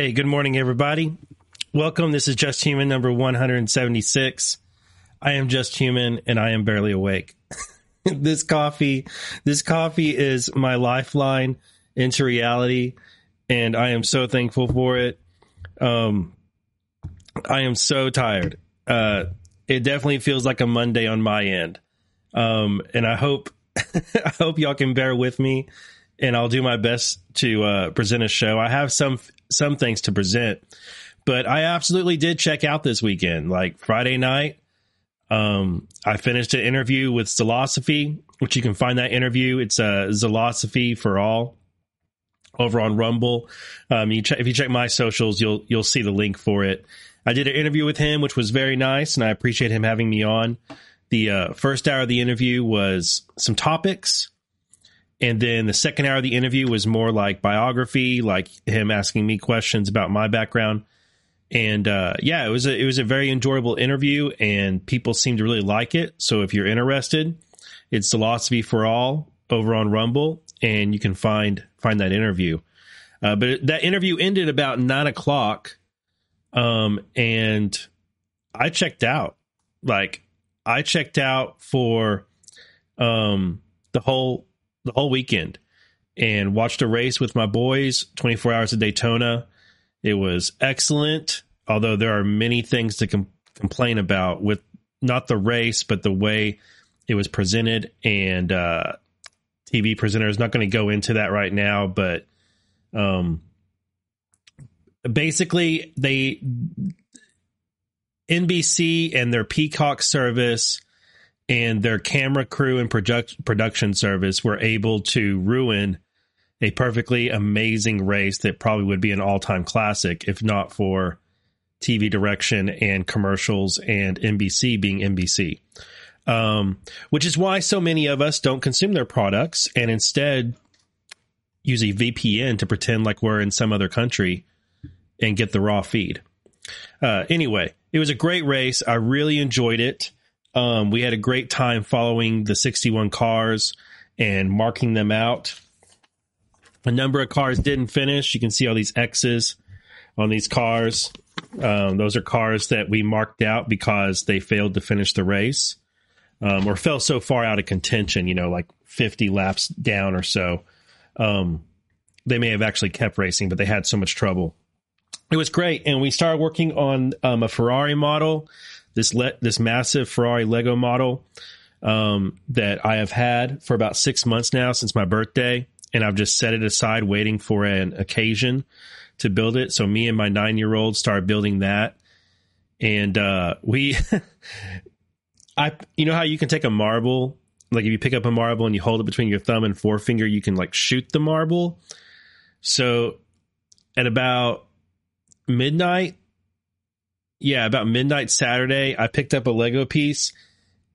Hey, good morning, everybody. Welcome. This is Just Human number 176. I am just human and I am barely awake. this coffee, this coffee is my lifeline into reality, and I am so thankful for it. Um, I am so tired. Uh, it definitely feels like a Monday on my end. Um, and I hope, I hope y'all can bear with me and I'll do my best to, uh, present a show. I have some, some things to present, but I absolutely did check out this weekend. Like Friday night, um, I finished an interview with Zilosophy, which you can find that interview. It's uh, Zilosophy for all over on Rumble. Um, you if you check my socials, you'll you'll see the link for it. I did an interview with him, which was very nice, and I appreciate him having me on. The uh, first hour of the interview was some topics, and then the second hour of the interview was more like biography, like him asking me questions about my background. And uh, yeah, it was a, it was a very enjoyable interview, and people seem to really like it. So if you're interested, it's Philosophy for All over on Rumble, and you can find find that interview. Uh, but that interview ended about nine o'clock, um, and I checked out. Like I checked out for um, the whole whole weekend and watched a race with my boys. Twenty four hours of Daytona. It was excellent, although there are many things to com- complain about with not the race, but the way it was presented. And uh, TV presenter is not going to go into that right now, but um, basically, they NBC and their Peacock service and their camera crew and product, production service were able to ruin a perfectly amazing race that probably would be an all time classic if not for TV direction and commercials and NBC being NBC. Um, which is why so many of us don't consume their products and instead use a VPN to pretend like we're in some other country and get the raw feed. Uh, anyway, it was a great race. I really enjoyed it. Um, we had a great time following the 61 cars and marking them out a number of cars didn't finish. You can see all these X's on these cars. Um, those are cars that we marked out because they failed to finish the race um, or fell so far out of contention, you know, like 50 laps down or so. Um, they may have actually kept racing, but they had so much trouble. It was great. And we started working on um, a Ferrari model, this, le- this massive Ferrari Lego model um, that I have had for about six months now since my birthday and I've just set it aside waiting for an occasion to build it. So me and my nine year old started building that. And uh, we, I, you know how you can take a marble, like if you pick up a marble and you hold it between your thumb and forefinger, you can like shoot the marble. So at about midnight, yeah, about midnight Saturday, I picked up a Lego piece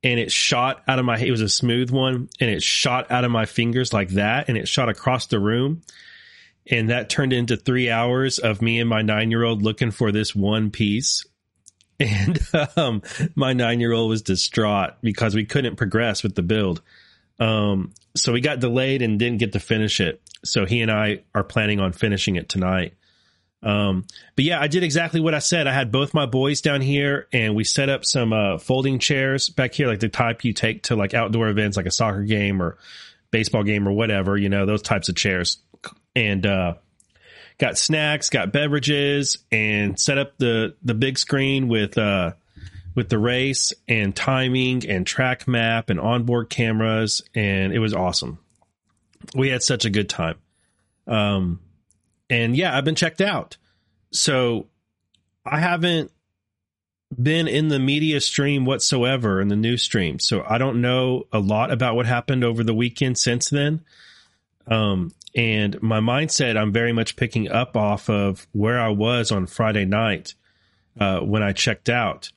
and it shot out of my it was a smooth one and it shot out of my fingers like that and it shot across the room. And that turned into three hours of me and my nine year old looking for this one piece. And um, my nine year old was distraught because we couldn't progress with the build. Um, so we got delayed and didn't get to finish it. So he and i are planning on finishing it tonight um, but yeah, I did exactly what I said. I had both my boys down here and we set up some, uh, folding chairs back here, like the type you take to like outdoor events, like a soccer game or baseball game or whatever, you know, those types of chairs. And, uh, got snacks, got beverages and set up the, the big screen with, uh, with the race and timing and track map and onboard cameras. And it was awesome. We had such a good time. Um, and yeah, I've been checked out. So I haven't been in the media stream whatsoever in the news stream. So I don't know a lot about what happened over the weekend since then. Um, and my mindset, I'm very much picking up off of where I was on Friday night uh, when I checked out.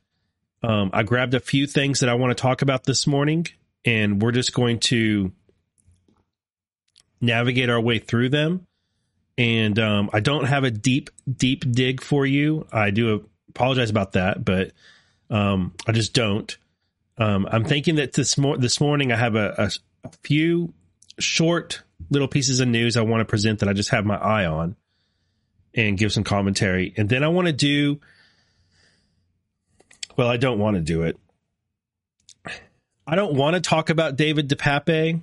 Um, I grabbed a few things that I want to talk about this morning, and we're just going to navigate our way through them and um, I don't have a deep, deep dig for you. I do apologize about that, but um, I just don't. Um, I'm thinking that this mor- this morning I have a, a, a, few short little pieces of news I want to present that I just have my eye on, and give some commentary. And then I want to do, well, I don't want to do it. I don't want to talk about David DePape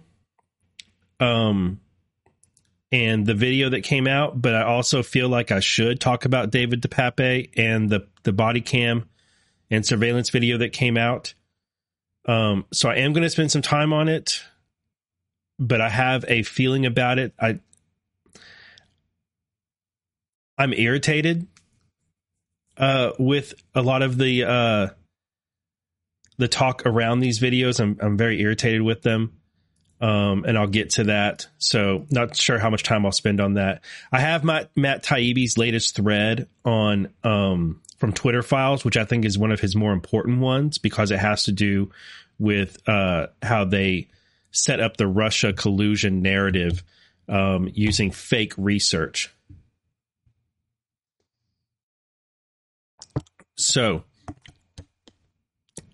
um, and the video that came out, but I also feel like I should talk about David DePape and the, the body cam and surveillance video that came out. Um, so I am going to spend some time on it, but I have a feeling about it. I I'm irritated uh, with a lot of the uh, the talk around these videos. I'm I'm very irritated with them. Um, and I'll get to that. So, not sure how much time I'll spend on that. I have my, Matt Taibbi's latest thread on um, from Twitter files, which I think is one of his more important ones because it has to do with uh, how they set up the Russia collusion narrative um, using fake research. So,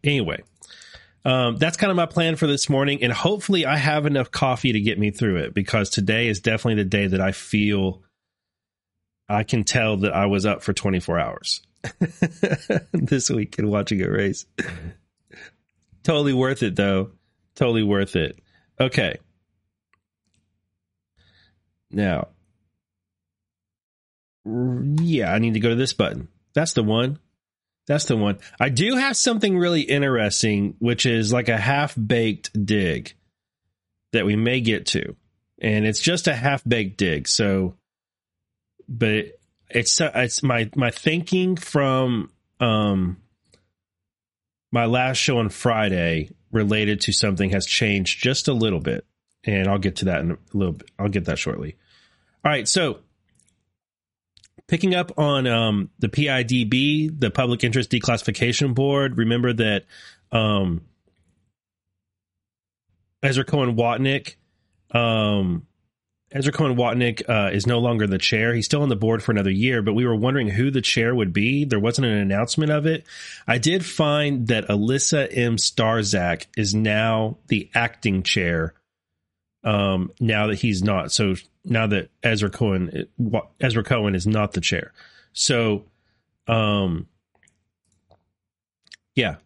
anyway, um, that's kind of my plan for this morning. And hopefully, I have enough coffee to get me through it because today is definitely the day that I feel I can tell that I was up for 24 hours this week and watching a race. totally worth it, though. Totally worth it. Okay. Now, yeah, I need to go to this button. That's the one. That's the one. I do have something really interesting, which is like a half baked dig that we may get to. And it's just a half baked dig. So, but it's, it's my, my thinking from, um, my last show on Friday related to something has changed just a little bit. And I'll get to that in a little bit. I'll get that shortly. All right. So, picking up on um, the PIDB, the Public Interest Declassification Board, remember that um, Ezra Cohen Watnick, um, Ezra Cohen Watnick uh, is no longer the chair. He's still on the board for another year, but we were wondering who the chair would be. There wasn't an announcement of it. I did find that Alyssa M. Starzak is now the acting chair. Um, now that he's not, so now that Ezra Cohen Ezra Cohen is not the chair. So um yeah.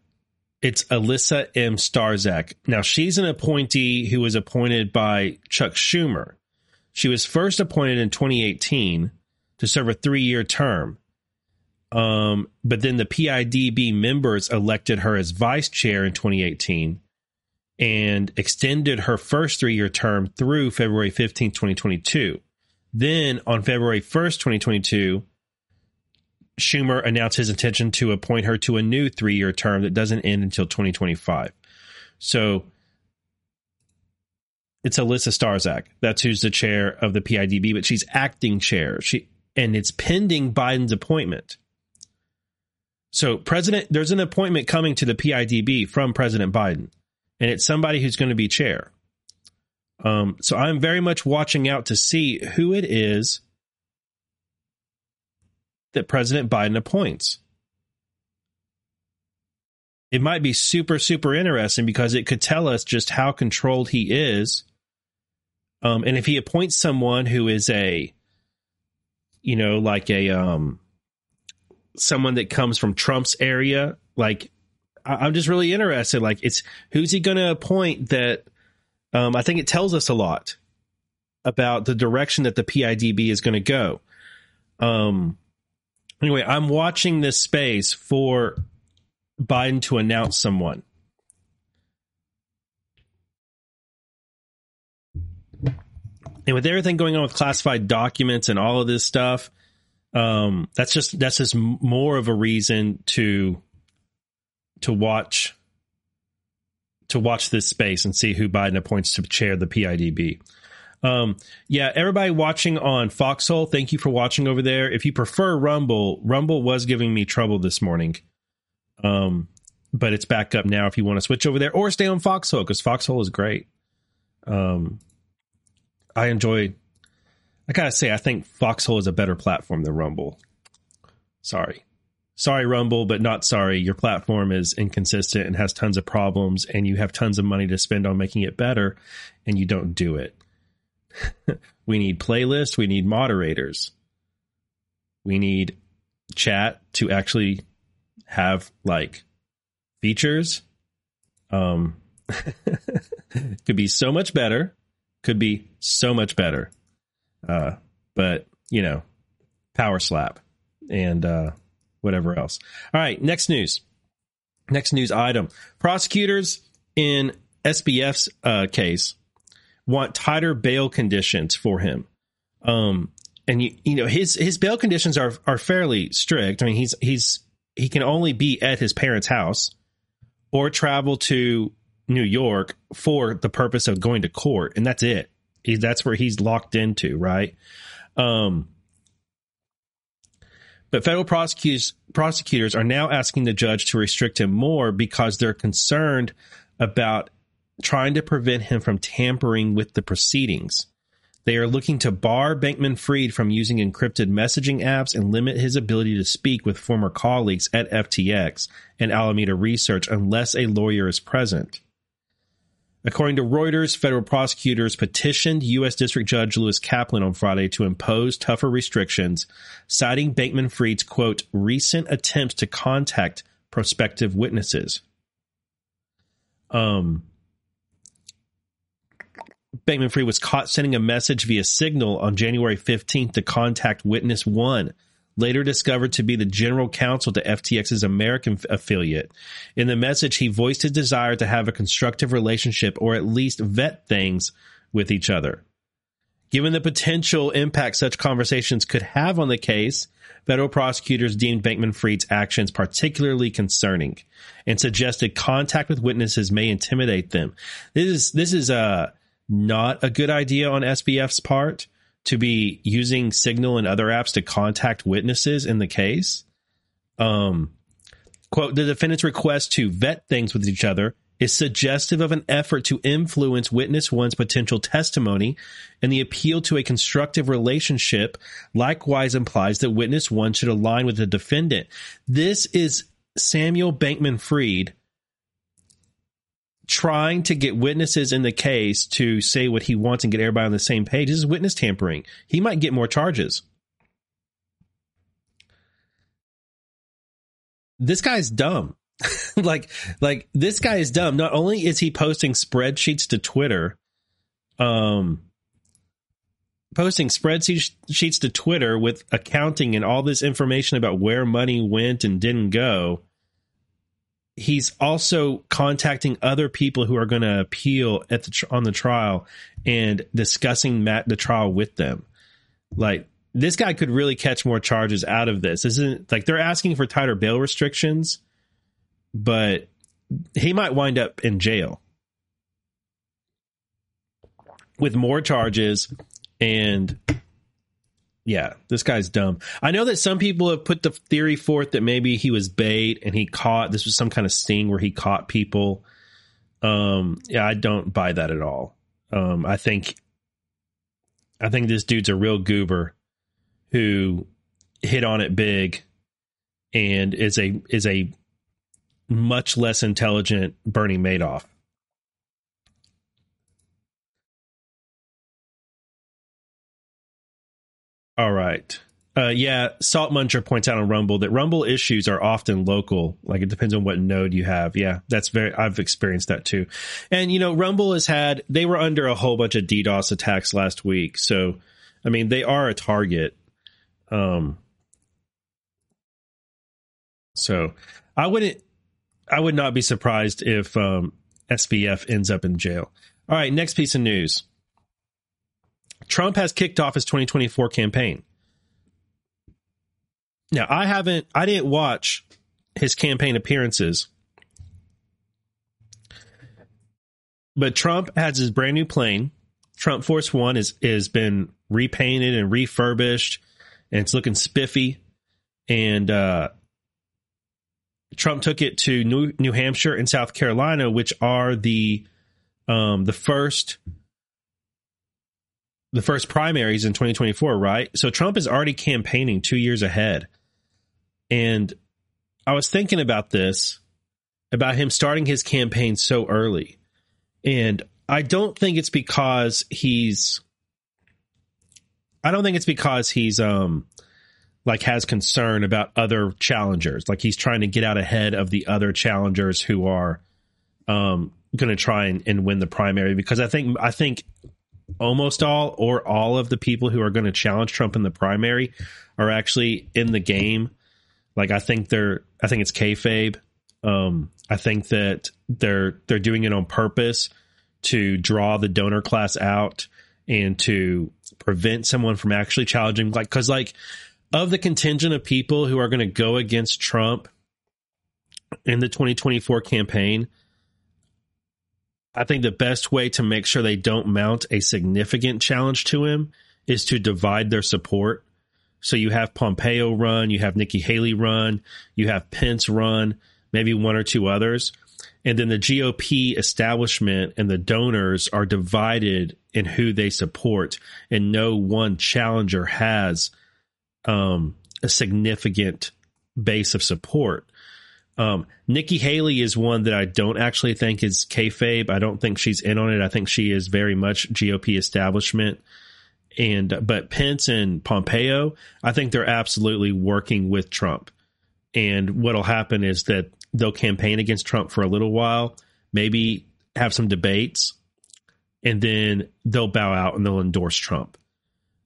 It's Alyssa M. Starzak. Now she's an appointee who was appointed by Chuck Schumer. She was first appointed in 2018 to serve a three-year term. Um, but then the PIDB members elected her as vice chair in 2018 and extended her first three year term through February 15, 2022. Then on February 1st, 2022, Schumer announced his intention to appoint her to a new three year term that doesn't end until 2025. So it's Alyssa Starzak. That's who's the chair of the PIDB, but she's acting chair. She and it's pending Biden's appointment. So President, there's an appointment coming to the PIDB from President Biden and it's somebody who's going to be chair. Um, so I'm very much watching out to see who it is that President Biden appoints. It might be super, super interesting because it could tell us just how controlled he is. Um, and if he appoints someone who is a, you know, like a, um, someone that comes from Trump's area, like I'm just really interested. Like, it's who's he going to appoint that? Um, I think it tells us a lot about the direction that the PIDB is going to go. Um, anyway, I'm watching this space for Biden to announce someone. And with everything going on with classified documents and all of this stuff, um, that's just that's just more of a reason to to watch to watch this space and see who Biden appoints to chair the PIDB. Um, yeah, everybody watching on Foxhole, thank you for watching over there. If you prefer Rumble, Rumble was giving me trouble this morning. Um, but it's back up now if you want to switch over there or stay on Foxhole because Foxhole is great. Um, I enjoy, I gotta say, I think Foxhole is a better platform than Rumble. Sorry sorry rumble but not sorry your platform is inconsistent and has tons of problems and you have tons of money to spend on making it better and you don't do it we need playlists we need moderators We need chat to actually have like features. Um, could be so much better. Could be so much better. Uh, but you know, power slap and uh, whatever else. All right, next news. Next news item: prosecutors in SBF's uh, case want tighter bail conditions for him. Um, and you you know his his bail conditions are are fairly strict. I mean he's he's he can only be at his parents' house or travel to New York for the purpose of going to court, and that's it. He, that's where he's locked into, right? Um, but federal prosecutors prosecutors are now asking the judge to restrict him more because they're concerned about trying to prevent him from tampering with the proceedings. They are looking to bar Bankman Fried from using encrypted messaging apps and limit his ability to speak with former colleagues at FTX and Alameda Research unless a lawyer is present. According to Reuters, federal prosecutors petitioned U.S. District Judge Lewis Kaplan on Friday to impose tougher restrictions, citing Bankman Fried's quote, recent attempts to contact prospective witnesses. Um, Bankman Fried was caught sending a message via Signal on January 15th to contact Witness One, later discovered to be the general counsel to FTX's American affiliate. In the message, he voiced his desire to have a constructive relationship or at least vet things with each other. Given the potential impact such conversations could have on the case, federal prosecutors deemed Bankman Fried's actions particularly concerning and suggested contact with witnesses may intimidate them. This is this is a uh, not a good idea on SBF's part to be using Signal and other apps to contact witnesses in the case. Um, quote, the defendant's request to vet things with each other is suggestive of an effort to influence witness one's potential testimony, and the appeal to a constructive relationship likewise implies that witness one should align with the defendant. This is Samuel Bankman Fried trying to get witnesses in the case to say what he wants and get everybody on the same page. This is witness tampering. He might get more charges. This guy's dumb. like like this guy is dumb. Not only is he posting spreadsheets to Twitter, um posting spreadsheets to Twitter with accounting and all this information about where money went and didn't go he's also contacting other people who are going to appeal at the on the trial and discussing the trial with them. Like this guy could really catch more charges out of this. this isn't like they're asking for tighter bail restrictions, but he might wind up in jail with more charges and yeah, this guy's dumb. I know that some people have put the theory forth that maybe he was bait and he caught this was some kind of sting where he caught people. Um, yeah, I don't buy that at all. Um, I think I think this dude's a real goober who hit on it big and is a is a much less intelligent Bernie Madoff. All right. Uh, yeah, Salt Muncher points out on Rumble that Rumble issues are often local. Like it depends on what node you have. Yeah, that's very. I've experienced that too. And you know, Rumble has had. They were under a whole bunch of DDoS attacks last week. So, I mean, they are a target. Um. So, I wouldn't. I would not be surprised if um, SBF ends up in jail. All right, next piece of news. Trump has kicked off his 2024 campaign. Now, I haven't, I didn't watch his campaign appearances, but Trump has his brand new plane. Trump Force One is is been repainted and refurbished, and it's looking spiffy. And uh, Trump took it to New New Hampshire and South Carolina, which are the um, the first the first primaries in 2024, right? So Trump is already campaigning two years ahead. And I was thinking about this, about him starting his campaign so early. And I don't think it's because he's, I don't think it's because he's, um, like has concern about other challengers. Like he's trying to get out ahead of the other challengers who are um, going to try and, and win the primary because I think I think almost all or all of the people who are going to challenge Trump in the primary are actually in the game. Like I think they're I think it's kayfabe. Um, I think that they're they're doing it on purpose to draw the donor class out and to prevent someone from actually challenging like because like of the contingent of people who are going to go against Trump in the 2024 campaign, I think the best way to make sure they don't mount a significant challenge to him is to divide their support. So you have Pompeo run, you have Nikki Haley run, you have Pence run, maybe one or two others. And then the GOP establishment and the donors are divided in who they support, and no one challenger has um, a significant base of support. Um, Nikki Haley is one that I don't actually think is kayfabe. I don't think she's in on it. I think she is very much GOP establishment. And but Pence and Pompeo, I think they're absolutely working with Trump. And what'll happen is that they'll campaign against Trump for a little while, maybe have some debates, and then they'll bow out and they'll endorse Trump.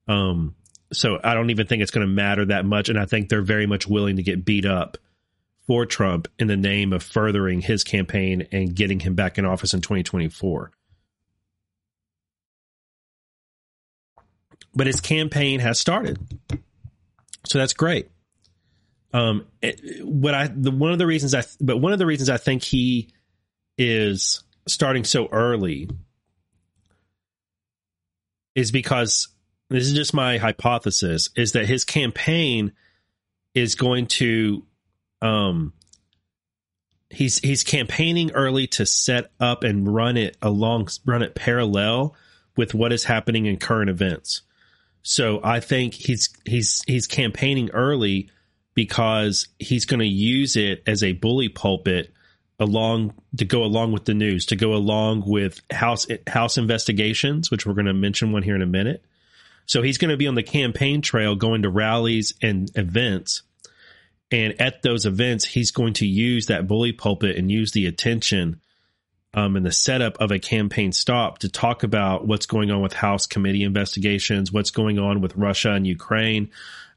Um, so I don't even think it's going to matter that much. And I think they're very much willing to get beat up for Trump in the name of furthering his campaign and getting him back in office in 2024. But his campaign has started. So that's great. Um, it, what I the one of the reasons I but one of the reasons I think he is starting so early is because this is just my hypothesis is that his campaign is going to um he's he's campaigning early to set up and run it along run it parallel with what is happening in current events. So I think he's he's he's campaigning early because he's going to use it as a bully pulpit along to go along with the news, to go along with house house investigations, which we're going to mention one here in a minute. So he's going to be on the campaign trail going to rallies and events. And at those events, he's going to use that bully pulpit and use the attention um, and the setup of a campaign stop to talk about what's going on with House committee investigations, what's going on with Russia and Ukraine,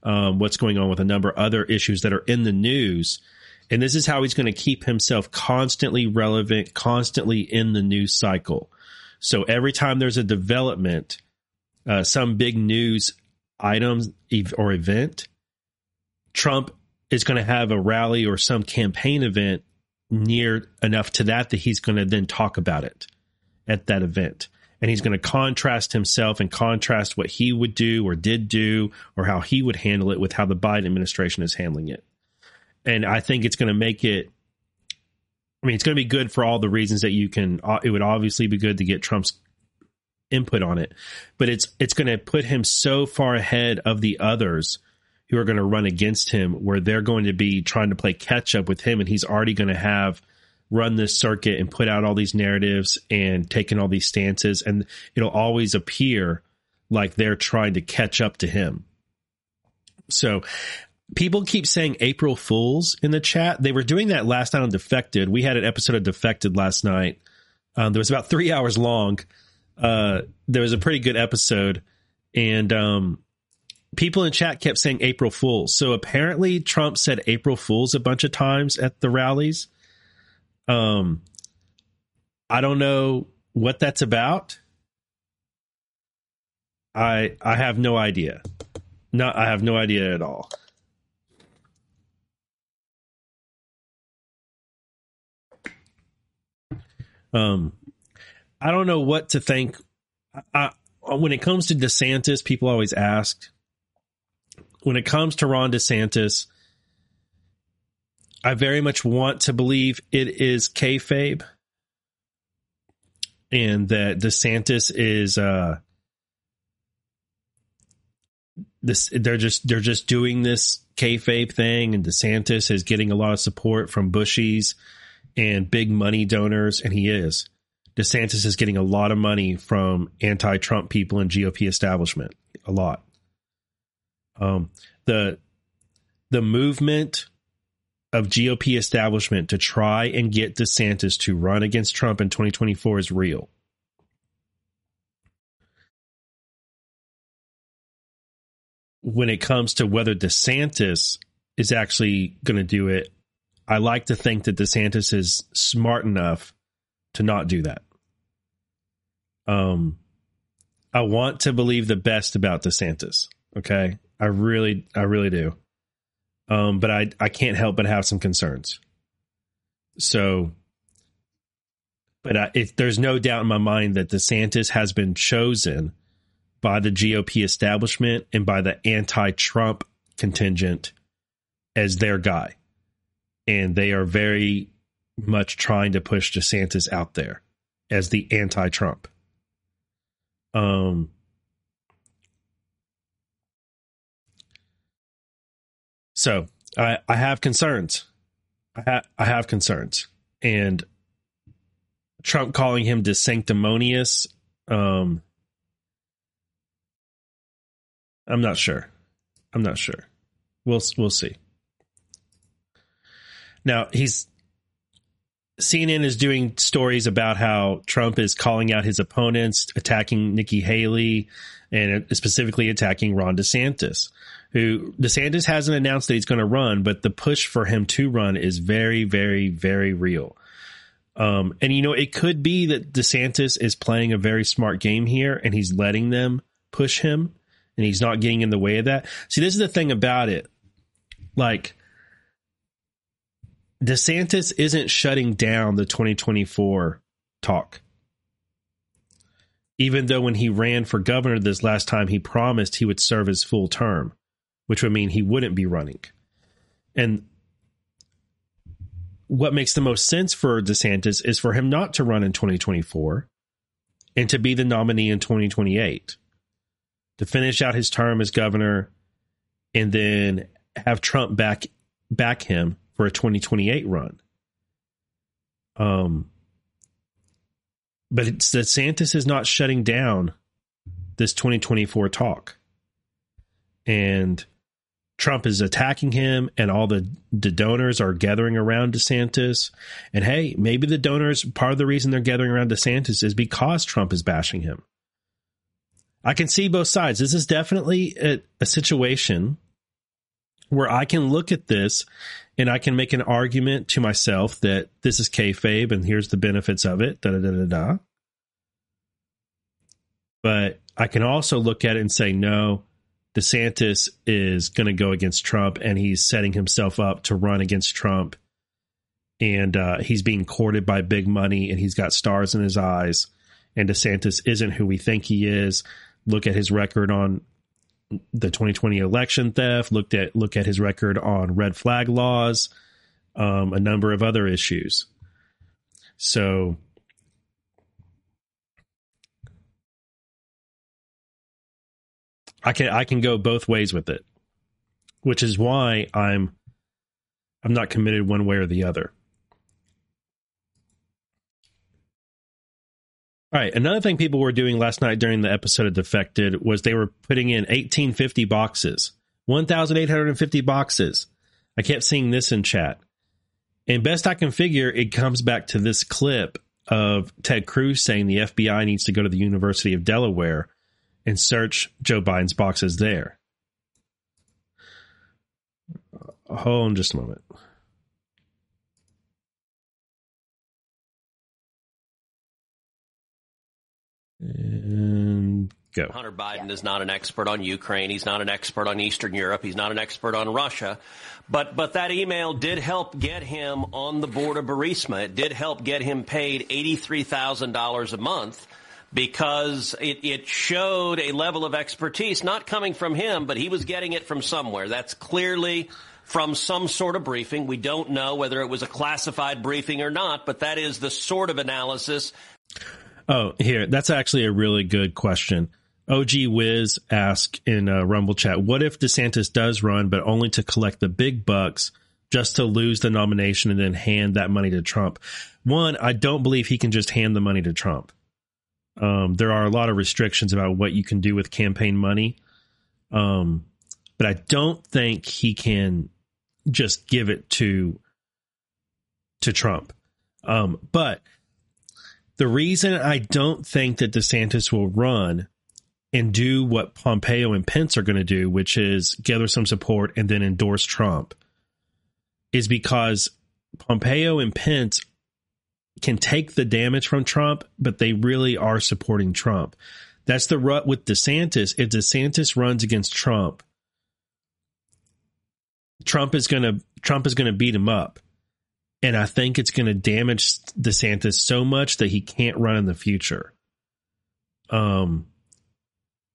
um, what's going on with a number of other issues that are in the news. And this is how he's going to keep himself constantly relevant, constantly in the news cycle. So every time there's a development, uh, some big news item or event, Trump is going to have a rally or some campaign event near enough to that that he's going to then talk about it at that event and he's going to contrast himself and contrast what he would do or did do or how he would handle it with how the Biden administration is handling it. And I think it's going to make it I mean, it's going to be good for all the reasons that you can uh, it would obviously be good to get Trump's input on it, but it's it's going to put him so far ahead of the others who are going to run against him where they're going to be trying to play catch up with him and he's already going to have run this circuit and put out all these narratives and taken all these stances and it'll always appear like they're trying to catch up to him. So people keep saying April Fools in the chat. They were doing that last night on Defected. We had an episode of Defected last night. Um, there was about three hours long. Uh, there was a pretty good episode, and um, people in chat kept saying April Fools. So apparently, Trump said April Fools a bunch of times at the rallies. Um, I don't know what that's about. I I have no idea. No, I have no idea at all. Um, I don't know what to think. I, I, when it comes to DeSantis, people always ask. When it comes to Ron DeSantis, I very much want to believe it is kayfabe, and that DeSantis is uh this they're just they're just doing this kayfabe thing, and DeSantis is getting a lot of support from Bushies and big money donors, and he is. DeSantis is getting a lot of money from anti-Trump people and GOP establishment, a lot. Um, the the movement of GOP establishment to try and get DeSantis to run against Trump in 2024 is real. When it comes to whether DeSantis is actually going to do it, I like to think that DeSantis is smart enough to not do that. Um, I want to believe the best about DeSantis. Okay, I really, I really do. Um, but I, I can't help but have some concerns. So, but I, if there's no doubt in my mind that DeSantis has been chosen by the GOP establishment and by the anti-Trump contingent as their guy, and they are very much trying to push DeSantis out there as the anti-Trump. Um, so I I have concerns. I ha- I have concerns, and Trump calling him sanctimonious. Um, I'm not sure. I'm not sure. We'll we'll see. Now he's CNN is doing stories about how Trump is calling out his opponents, attacking Nikki Haley, and specifically attacking Ron DeSantis. Who DeSantis hasn't announced that he's going to run, but the push for him to run is very, very, very real. Um, and you know, it could be that DeSantis is playing a very smart game here, and he's letting them push him, and he's not getting in the way of that. See, this is the thing about it. Like, DeSantis isn't shutting down the 2024 talk. Even though when he ran for governor this last time, he promised he would serve his full term, which would mean he wouldn't be running. And what makes the most sense for DeSantis is for him not to run in 2024 and to be the nominee in 2028 to finish out his term as governor and then have Trump back back him for a 2028 run. Um, but it's DeSantis is not shutting down this 2024 talk. And Trump is attacking him, and all the, the donors are gathering around DeSantis. And hey, maybe the donors, part of the reason they're gathering around DeSantis is because Trump is bashing him. I can see both sides. This is definitely a, a situation where I can look at this and I can make an argument to myself that this is kayfabe and here's the benefits of it. Da da da da da. But I can also look at it and say, no, DeSantis is going to go against Trump and he's setting himself up to run against Trump. And uh, he's being courted by big money and he's got stars in his eyes. And DeSantis isn't who we think he is. Look at his record on the 2020 election theft, looked at look at his record on red flag laws, um, a number of other issues. So I can I can go both ways with it, which is why I'm I'm not committed one way or the other. All right. Another thing people were doing last night during the episode of Defected was they were putting in 1850 boxes, 1,850 boxes. I kept seeing this in chat. And best I can figure, it comes back to this clip of Ted Cruz saying the FBI needs to go to the University of Delaware and search Joe Biden's boxes there. Hold on just a moment. And go. Hunter Biden is not an expert on Ukraine. He's not an expert on Eastern Europe. He's not an expert on Russia. But, but that email did help get him on the board of Burisma. It did help get him paid $83,000 a month because it, it showed a level of expertise, not coming from him, but he was getting it from somewhere. That's clearly from some sort of briefing. We don't know whether it was a classified briefing or not, but that is the sort of analysis Oh, here, that's actually a really good question. OG Wiz asked in a Rumble chat, what if DeSantis does run, but only to collect the big bucks just to lose the nomination and then hand that money to Trump? One, I don't believe he can just hand the money to Trump. Um, there are a lot of restrictions about what you can do with campaign money. Um, but I don't think he can just give it to to Trump. Um, but the reason I don't think that DeSantis will run and do what Pompeo and Pence are going to do, which is gather some support and then endorse Trump, is because Pompeo and Pence can take the damage from Trump, but they really are supporting Trump. That's the rut with DeSantis. If DeSantis runs against Trump, Trump is going to Trump is going to beat him up. And I think it's going to damage DeSantis so much that he can't run in the future. Um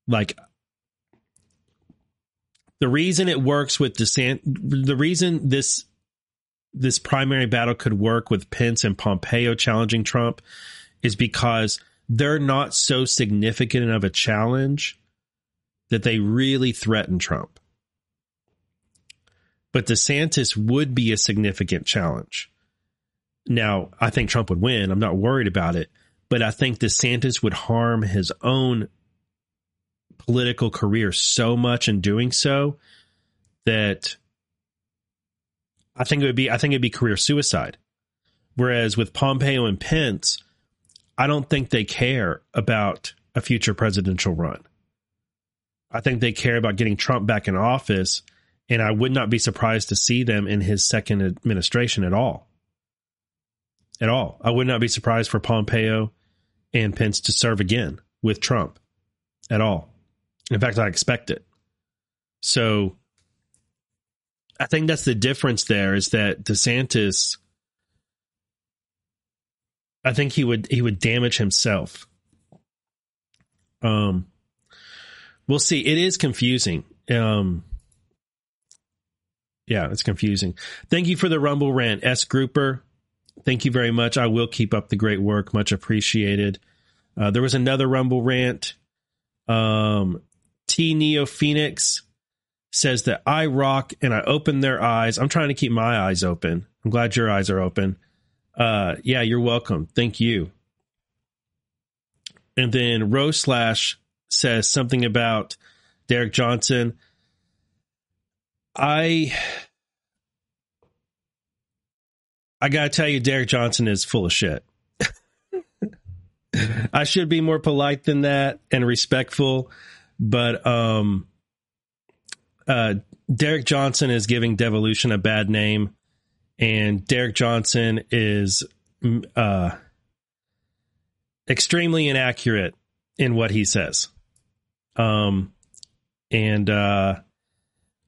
like the reason it works with DeSantis the reason this this primary battle could work with Pence and Pompeo challenging Trump is because they're not so significant of a challenge that they really threaten Trump. But DeSantis would be a significant challenge. Now, I think Trump would win. I'm not worried about it. But I think DeSantis would harm his own political career so much in doing so that I think it would be I think it'd be career suicide. Whereas with Pompeo and Pence, I don't think they care about a future presidential run. I think they care about getting Trump back in office, and I would not be surprised to see them in his second administration at all. At all. I would not be surprised for Pompeo and Pence to serve again with Trump at all. In fact, I expect it. So I think that's the difference there is that DeSantis I think he would he would damage himself. Um we'll see. It is confusing. Um yeah, it's confusing. Thank you for the Rumble rant, S Grouper. Thank you very much. I will keep up the great work. Much appreciated. Uh, there was another Rumble rant. Um, T Neo Phoenix says that I rock and I open their eyes. I'm trying to keep my eyes open. I'm glad your eyes are open. Uh, yeah, you're welcome. Thank you. And then Rose Slash says something about Derek Johnson. I I gotta tell you, Derek Johnson is full of shit. I should be more polite than that and respectful, but um, uh, Derek Johnson is giving Devolution a bad name, and Derek Johnson is mm, uh, extremely inaccurate in what he says. Um, and uh,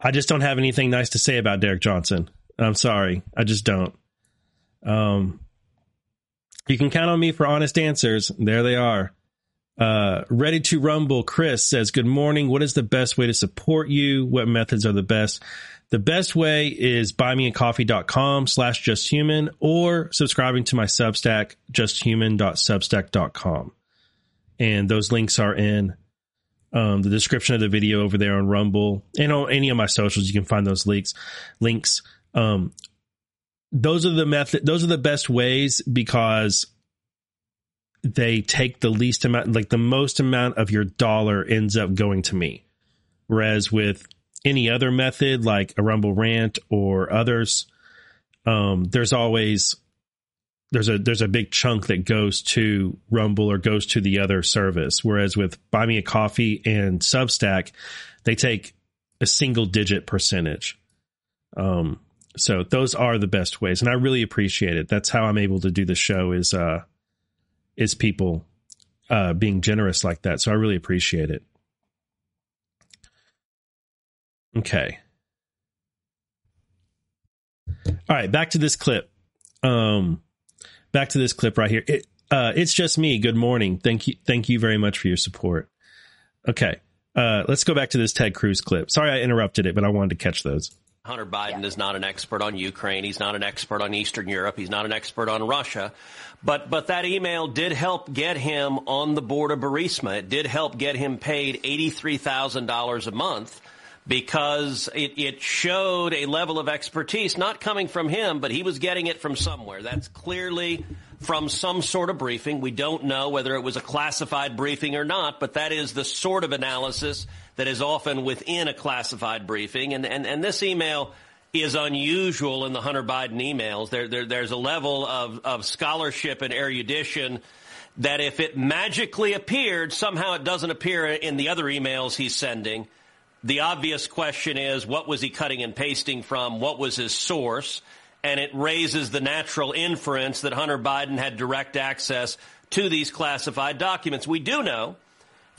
I just don't have anything nice to say about Derek Johnson. I'm sorry, I just don't. Um, you can count on me for honest answers. There they are. Uh, ready to rumble. Chris says, good morning. What is the best way to support you? What methods are the best? The best way is buymeacoffee.com slash justhuman or subscribing to my Substack, justhuman.substack.com. And those links are in um, the description of the video over there on Rumble and on any of my socials. You can find those links. Links. Um, those are the method. Those are the best ways because they take the least amount, like the most amount of your dollar ends up going to me. Whereas with any other method, like a Rumble rant or others, um, there's always there's a there's a big chunk that goes to Rumble or goes to the other service. Whereas with Buy Me a Coffee and Substack, they take a single digit percentage. Um, so those are the best ways, and I really appreciate it. That's how I'm able to do the show. Is uh, is people uh, being generous like that. So I really appreciate it. Okay. All right, back to this clip. Um, back to this clip right here. It, uh, it's just me. Good morning. Thank you. Thank you very much for your support. Okay. Uh, let's go back to this Ted Cruz clip. Sorry I interrupted it, but I wanted to catch those. Hunter Biden yeah. is not an expert on Ukraine. He's not an expert on Eastern Europe. He's not an expert on Russia. But, but that email did help get him on the board of Burisma. It did help get him paid $83,000 a month because it, it showed a level of expertise, not coming from him, but he was getting it from somewhere. That's clearly from some sort of briefing. We don't know whether it was a classified briefing or not, but that is the sort of analysis that is often within a classified briefing. And, and, and this email is unusual in the Hunter Biden emails. There, there, there's a level of, of scholarship and erudition that if it magically appeared, somehow it doesn't appear in the other emails he's sending. The obvious question is, what was he cutting and pasting from? What was his source? And it raises the natural inference that Hunter Biden had direct access to these classified documents. We do know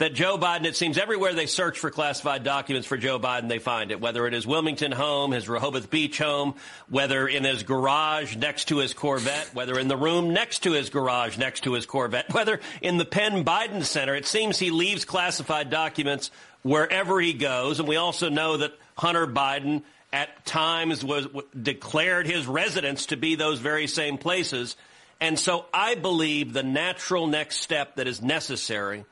that Joe Biden, it seems everywhere they search for classified documents for Joe Biden, they find it, whether it is Wilmington home, his Rehoboth Beach home, whether in his garage next to his Corvette, whether in the room next to his garage next to his Corvette, whether in the Penn Biden Center. It seems he leaves classified documents wherever he goes. And we also know that Hunter Biden at times was declared his residence to be those very same places. And so I believe the natural next step that is necessary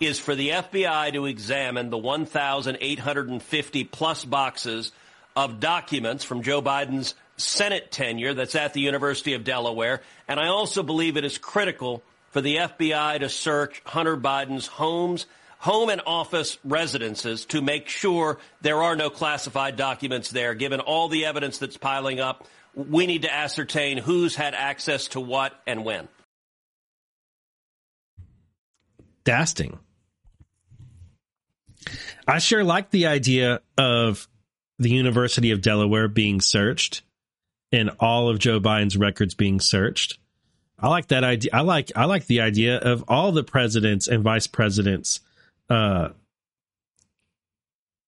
is for the FBI to examine the 1,850 plus boxes of documents from Joe Biden's Senate tenure that's at the University of Delaware. And I also believe it is critical for the FBI to search Hunter Biden's homes, home and office residences to make sure there are no classified documents there. Given all the evidence that's piling up, we need to ascertain who's had access to what and when. Dasting. I sure like the idea of the University of Delaware being searched and all of Joe Biden's records being searched. I like that idea. I like I like the idea of all the presidents and vice presidents uh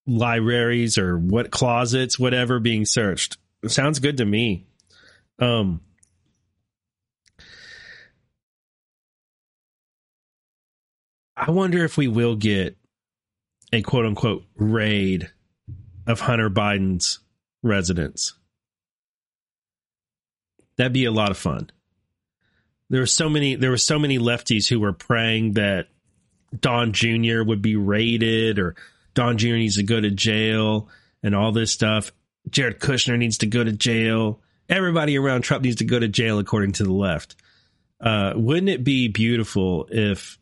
libraries or what closets whatever being searched. It sounds good to me. Um I wonder if we will get a quote unquote raid of Hunter Biden's residence. That'd be a lot of fun. There were so many there were so many lefties who were praying that Don Jr. would be raided or Don Jr. needs to go to jail and all this stuff. Jared Kushner needs to go to jail. Everybody around Trump needs to go to jail, according to the left. Uh, wouldn't it be beautiful if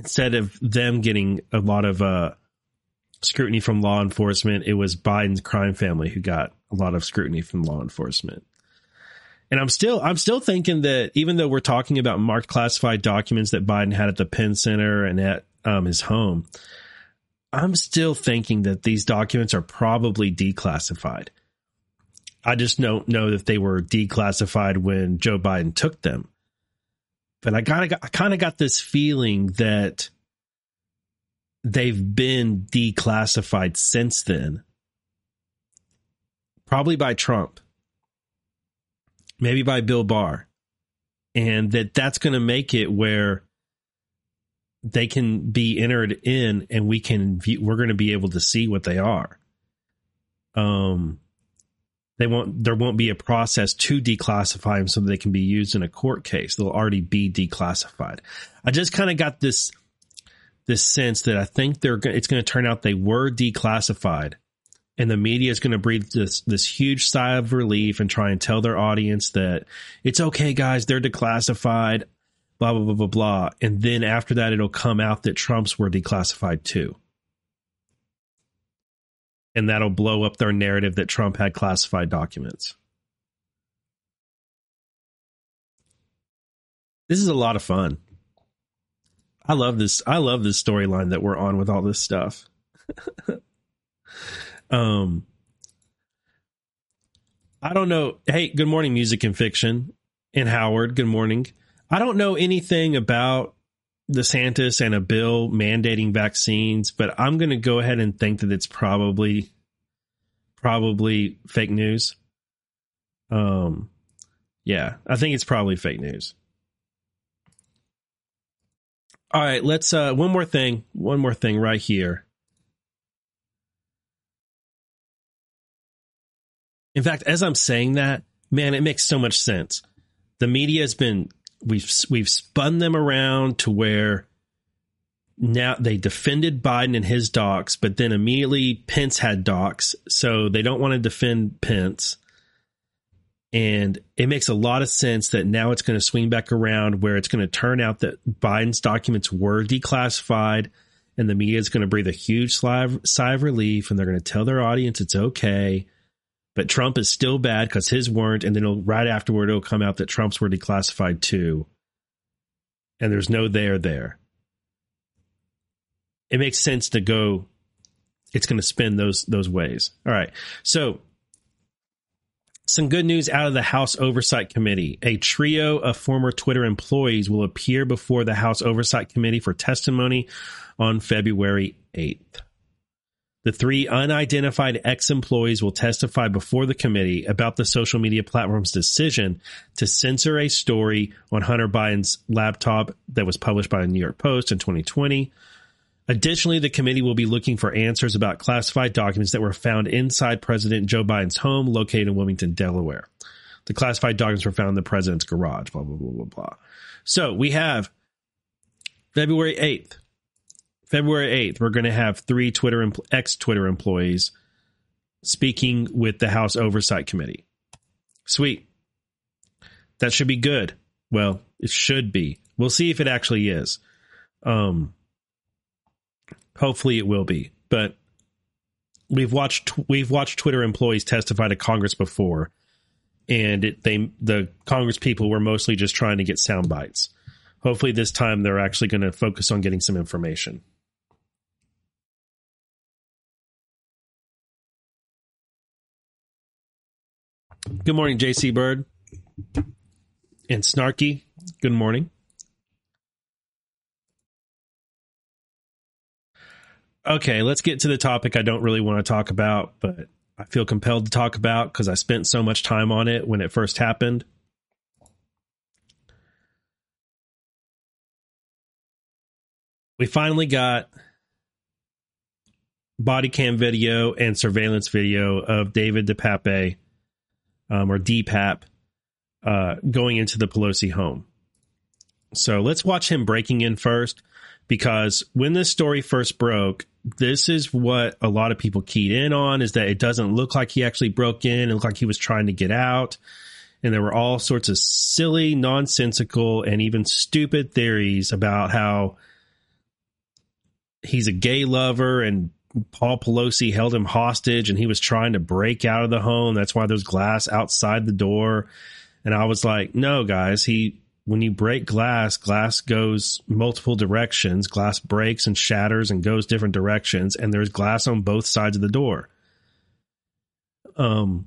instead of them getting a lot of uh, scrutiny from law enforcement, it was Biden's crime family who got a lot of scrutiny from law enforcement. And I'm still I'm still thinking that even though we're talking about marked classified documents that Biden had at the Penn Center and at um, his home, I'm still thinking that these documents are probably declassified. I just don't know that they were declassified when Joe Biden took them but I got I kind of got this feeling that they've been declassified since then. Probably by Trump. Maybe by Bill Barr. And that that's going to make it where they can be entered in and we can view, we're going to be able to see what they are. Um they won't there won't be a process to declassify them so they can be used in a court case. They'll already be declassified. I just kind of got this this sense that i think they're it's going to turn out they were declassified and the media is going to breathe this this huge sigh of relief and try and tell their audience that it's okay guys they're declassified blah blah blah blah blah. And then after that it'll come out that trump's were declassified too and that'll blow up their narrative that Trump had classified documents. This is a lot of fun. I love this. I love this storyline that we're on with all this stuff. um, I don't know. Hey, good morning, music and fiction, and Howard. Good morning. I don't know anything about DeSantis and a bill mandating vaccines, but I'm going to go ahead and think that it's probably probably fake news. Um yeah, I think it's probably fake news. All right, let's uh one more thing, one more thing right here. In fact, as I'm saying that, man, it makes so much sense. The media has been we've we've spun them around to where now they defended Biden and his docs, but then immediately Pence had docs, so they don't want to defend Pence. And it makes a lot of sense that now it's going to swing back around where it's going to turn out that Biden's documents were declassified and the media is going to breathe a huge sigh of, relief and they're going to tell their audience it's okay. But Trump is still bad because his weren't, and then right afterward it'll come out that Trump's were declassified too, and there's no there there. It makes sense to go. It's going to spin those those ways. All right, so some good news out of the House Oversight Committee. A trio of former Twitter employees will appear before the House Oversight Committee for testimony on February 8th. The three unidentified ex employees will testify before the committee about the social media platform's decision to censor a story on Hunter Biden's laptop that was published by the New York Post in 2020. Additionally, the committee will be looking for answers about classified documents that were found inside President Joe Biden's home located in Wilmington, Delaware. The classified documents were found in the president's garage, blah, blah, blah, blah, blah. So we have February 8th. February 8th, we're going to have three Twitter, ex Twitter employees speaking with the House Oversight Committee. Sweet. That should be good. Well, it should be. We'll see if it actually is. Um, Hopefully, it will be. But we've watched we've watched Twitter employees testify to Congress before, and it, they the Congress people were mostly just trying to get sound bites. Hopefully, this time they're actually going to focus on getting some information. Good morning, JC Bird and Snarky. Good morning. okay, let's get to the topic I don't really want to talk about, but I feel compelled to talk about because I spent so much time on it when it first happened. We finally got body cam video and surveillance video of David DePape, um, or DPAP, uh, going into the Pelosi home. So let's watch him breaking in first because when this story first broke, this is what a lot of people keyed in on is that it doesn't look like he actually broke in. It looked like he was trying to get out. And there were all sorts of silly, nonsensical, and even stupid theories about how he's a gay lover and Paul Pelosi held him hostage and he was trying to break out of the home. That's why there's glass outside the door. And I was like, no, guys, he when you break glass, glass goes multiple directions. Glass breaks and shatters and goes different directions, and there's glass on both sides of the door. Um,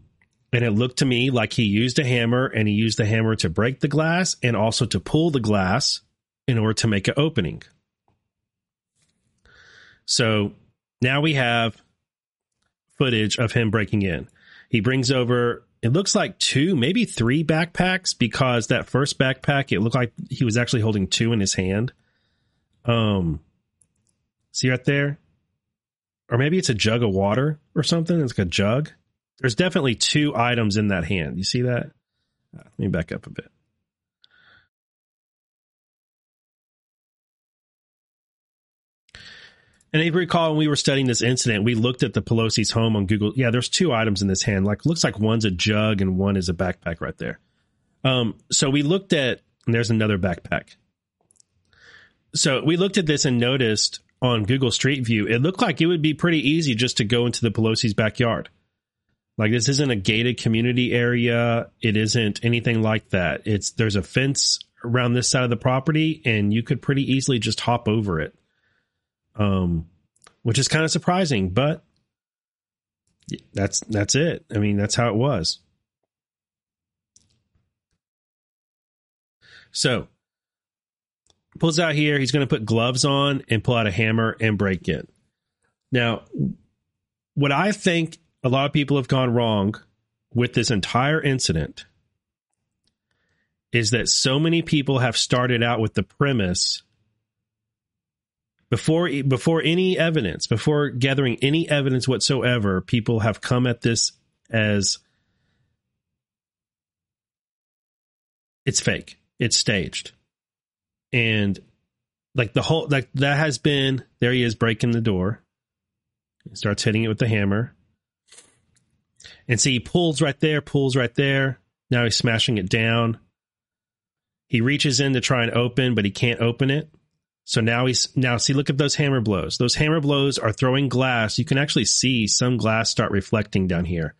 and it looked to me like he used a hammer, and he used the hammer to break the glass and also to pull the glass in order to make an opening. So now we have footage of him breaking in. He brings over it looks like two, maybe three backpacks because that first backpack, it looked like he was actually holding two in his hand. Um, see right there? Or maybe it's a jug of water or something. It's like a jug. There's definitely two items in that hand. You see that? Let me back up a bit. And if you recall, when we were studying this incident, we looked at the Pelosi's home on Google. Yeah, there's two items in this hand. Like, looks like one's a jug and one is a backpack right there. Um, so we looked at, and there's another backpack. So we looked at this and noticed on Google Street View, it looked like it would be pretty easy just to go into the Pelosi's backyard. Like this isn't a gated community area. It isn't anything like that. It's there's a fence around this side of the property, and you could pretty easily just hop over it um, which is kind of surprising, but that's that's it. I mean, that's how it was. So pulls out here. He's going to put gloves on and pull out a hammer and break in. Now, what I think a lot of people have gone wrong with this entire incident is that so many people have started out with the premise before before any evidence, before gathering any evidence whatsoever, people have come at this as it's fake, it's staged, and like the whole like that has been there. He is breaking the door. He starts hitting it with the hammer, and see he pulls right there, pulls right there. Now he's smashing it down. He reaches in to try and open, but he can't open it so now he's now see look at those hammer blows. Those hammer blows are throwing glass. You can actually see some glass start reflecting down here.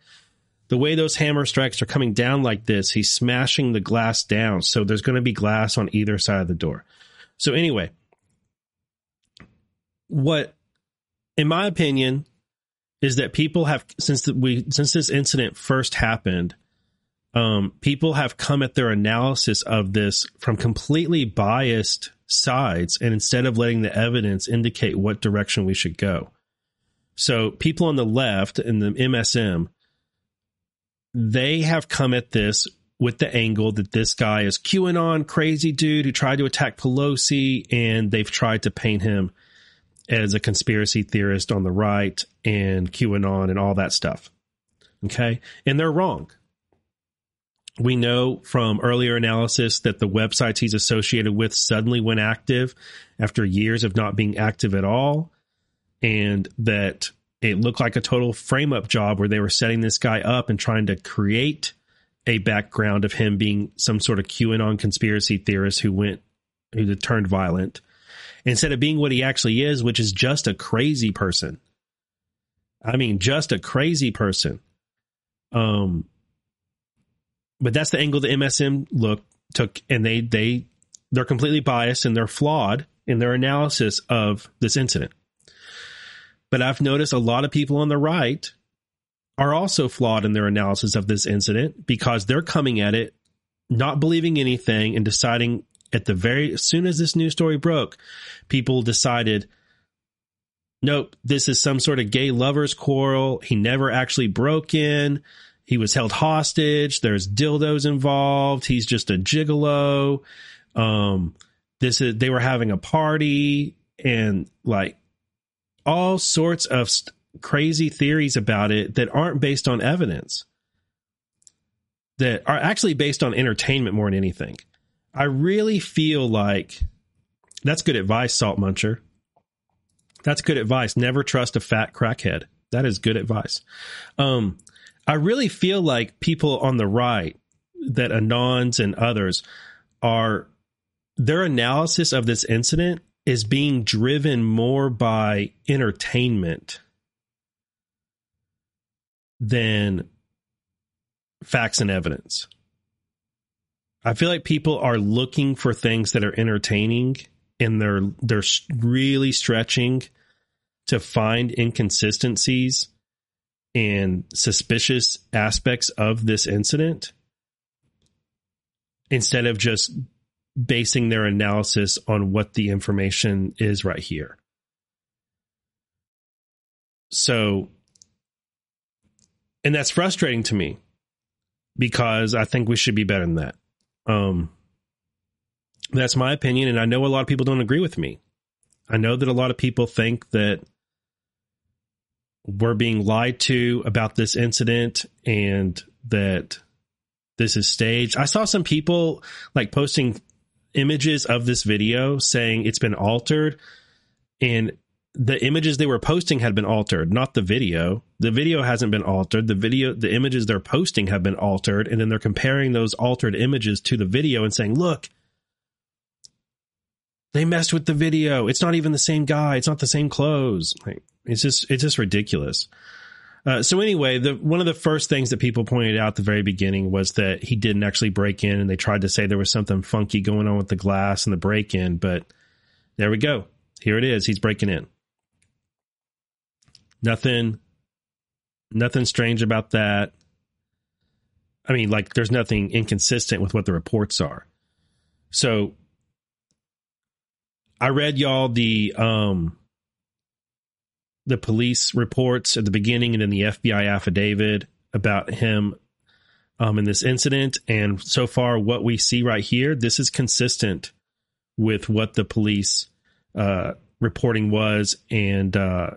the way those hammer strikes are coming down like this, he's smashing the glass down. So there's going to be glass on either side of the door. So anyway, what, in my opinion, is that people have since we since this incident first happened, um, people have come at their analysis of this from completely biased sides, and instead of letting the evidence indicate what direction we should go. So people on the left in the MSM, they have come at this with the angle that this guy is QAnon crazy dude who tried to attack Pelosi, and they've tried to paint him as a conspiracy theorist on the right and QAnon and all that stuff. Okay. And they're wrong. We know from earlier analysis that the websites he's associated with suddenly went active after years of not being active at all. And that it looked like a total frame up job where they were setting this guy up and trying to create a background of him being some sort of QAnon conspiracy theorist who went, who turned violent instead of being what he actually is, which is just a crazy person. I mean, just a crazy person. Um, but that's the angle the MSM look took, and they they they're completely biased and they're flawed in their analysis of this incident. But I've noticed a lot of people on the right are also flawed in their analysis of this incident because they're coming at it not believing anything and deciding at the very as soon as this news story broke, people decided, nope, this is some sort of gay lovers quarrel. He never actually broke in. He was held hostage. There's dildos involved. He's just a gigolo. Um, this is they were having a party and like all sorts of st- crazy theories about it that aren't based on evidence that are actually based on entertainment more than anything. I really feel like that's good advice, Salt Muncher. That's good advice. Never trust a fat crackhead. That is good advice. Um, I really feel like people on the right, that Anons and others, are their analysis of this incident is being driven more by entertainment than facts and evidence. I feel like people are looking for things that are entertaining and they're they're really stretching to find inconsistencies and suspicious aspects of this incident instead of just basing their analysis on what the information is right here. So and that's frustrating to me because I think we should be better than that. Um, that's my opinion, and I know a lot of people don't agree with me. I know that a lot of people think that we're being lied to about this incident and that this is staged. I saw some people like posting images of this video saying it's been altered and the images they were posting had been altered, not the video. The video hasn't been altered. The video, the images they're posting have been altered. And then they're comparing those altered images to the video and saying, look, they messed with the video. It's not even the same guy. It's not the same clothes. Like, it's just, it's just ridiculous. Uh, so anyway, the one of the first things that people pointed out at the very beginning was that he didn't actually break in, and they tried to say there was something funky going on with the glass and the break in. But there we go. Here it is. He's breaking in. Nothing, nothing strange about that. I mean, like, there's nothing inconsistent with what the reports are. So, I read y'all the um the police reports at the beginning and then the FBI affidavit about him um in this incident. And so far what we see right here this is consistent with what the police uh reporting was. And uh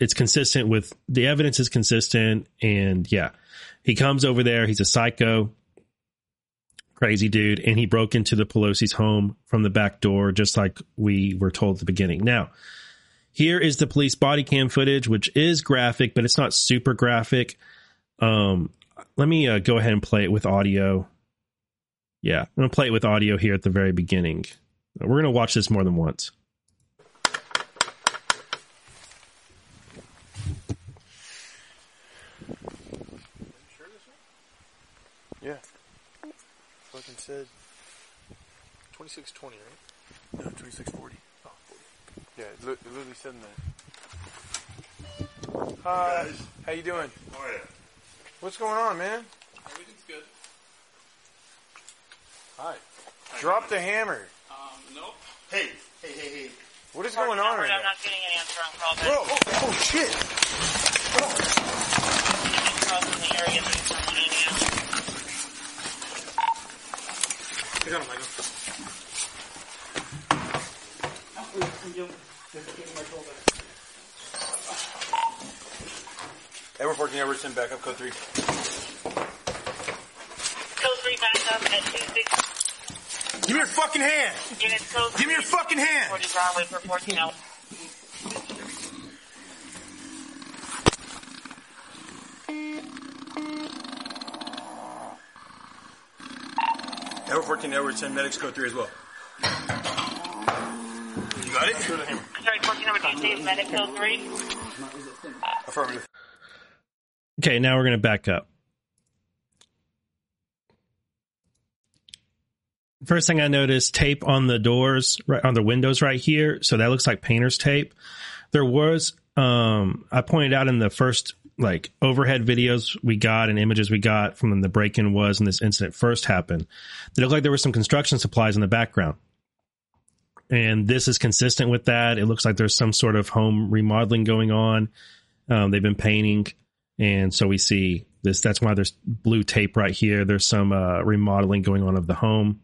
it's consistent with the evidence is consistent. And yeah he comes over there. He's a psycho crazy dude. And he broke into the pelosi's home from the back door just like we were told at the beginning. Now here is the police body cam footage, which is graphic, but it's not super graphic. Um, let me uh, go ahead and play it with audio. Yeah, I'm gonna play it with audio here at the very beginning. We're gonna watch this more than once. Yeah. Fucking said. 2620, right? No, 2640. 40. Yeah, it, li- it literally said in there. Hi. How you doing? Oh, yeah. What's going on, man? Everything's good. Hi. Drop the hammer. Um, nope. Hey, hey, hey, hey. What is going on right I'm now? not getting an answer on call back. Bro, oh, oh shit. Crossing the area that someone in here. I got Michael. Edward 14, Edward 10, back up, code 3. Code 3 back up at 26 Give me your fucking hand. code Give me your fucking hand. 40 Broadway for 14 hours. Edward 14, Edward 10, medics, code 3 as well. You got it? Sorry, 14 number 2 saves medic code 3. Affirmative. Okay, now we're going to back up. First thing I noticed, tape on the doors, right on the windows right here. So that looks like painter's tape. There was, um, I pointed out in the first like overhead videos we got and images we got from when the break-in was and this incident first happened. It looked like there were some construction supplies in the background. And this is consistent with that. It looks like there's some sort of home remodeling going on. Um, they've been painting. And so we see this. That's why there's blue tape right here. There's some uh, remodeling going on of the home.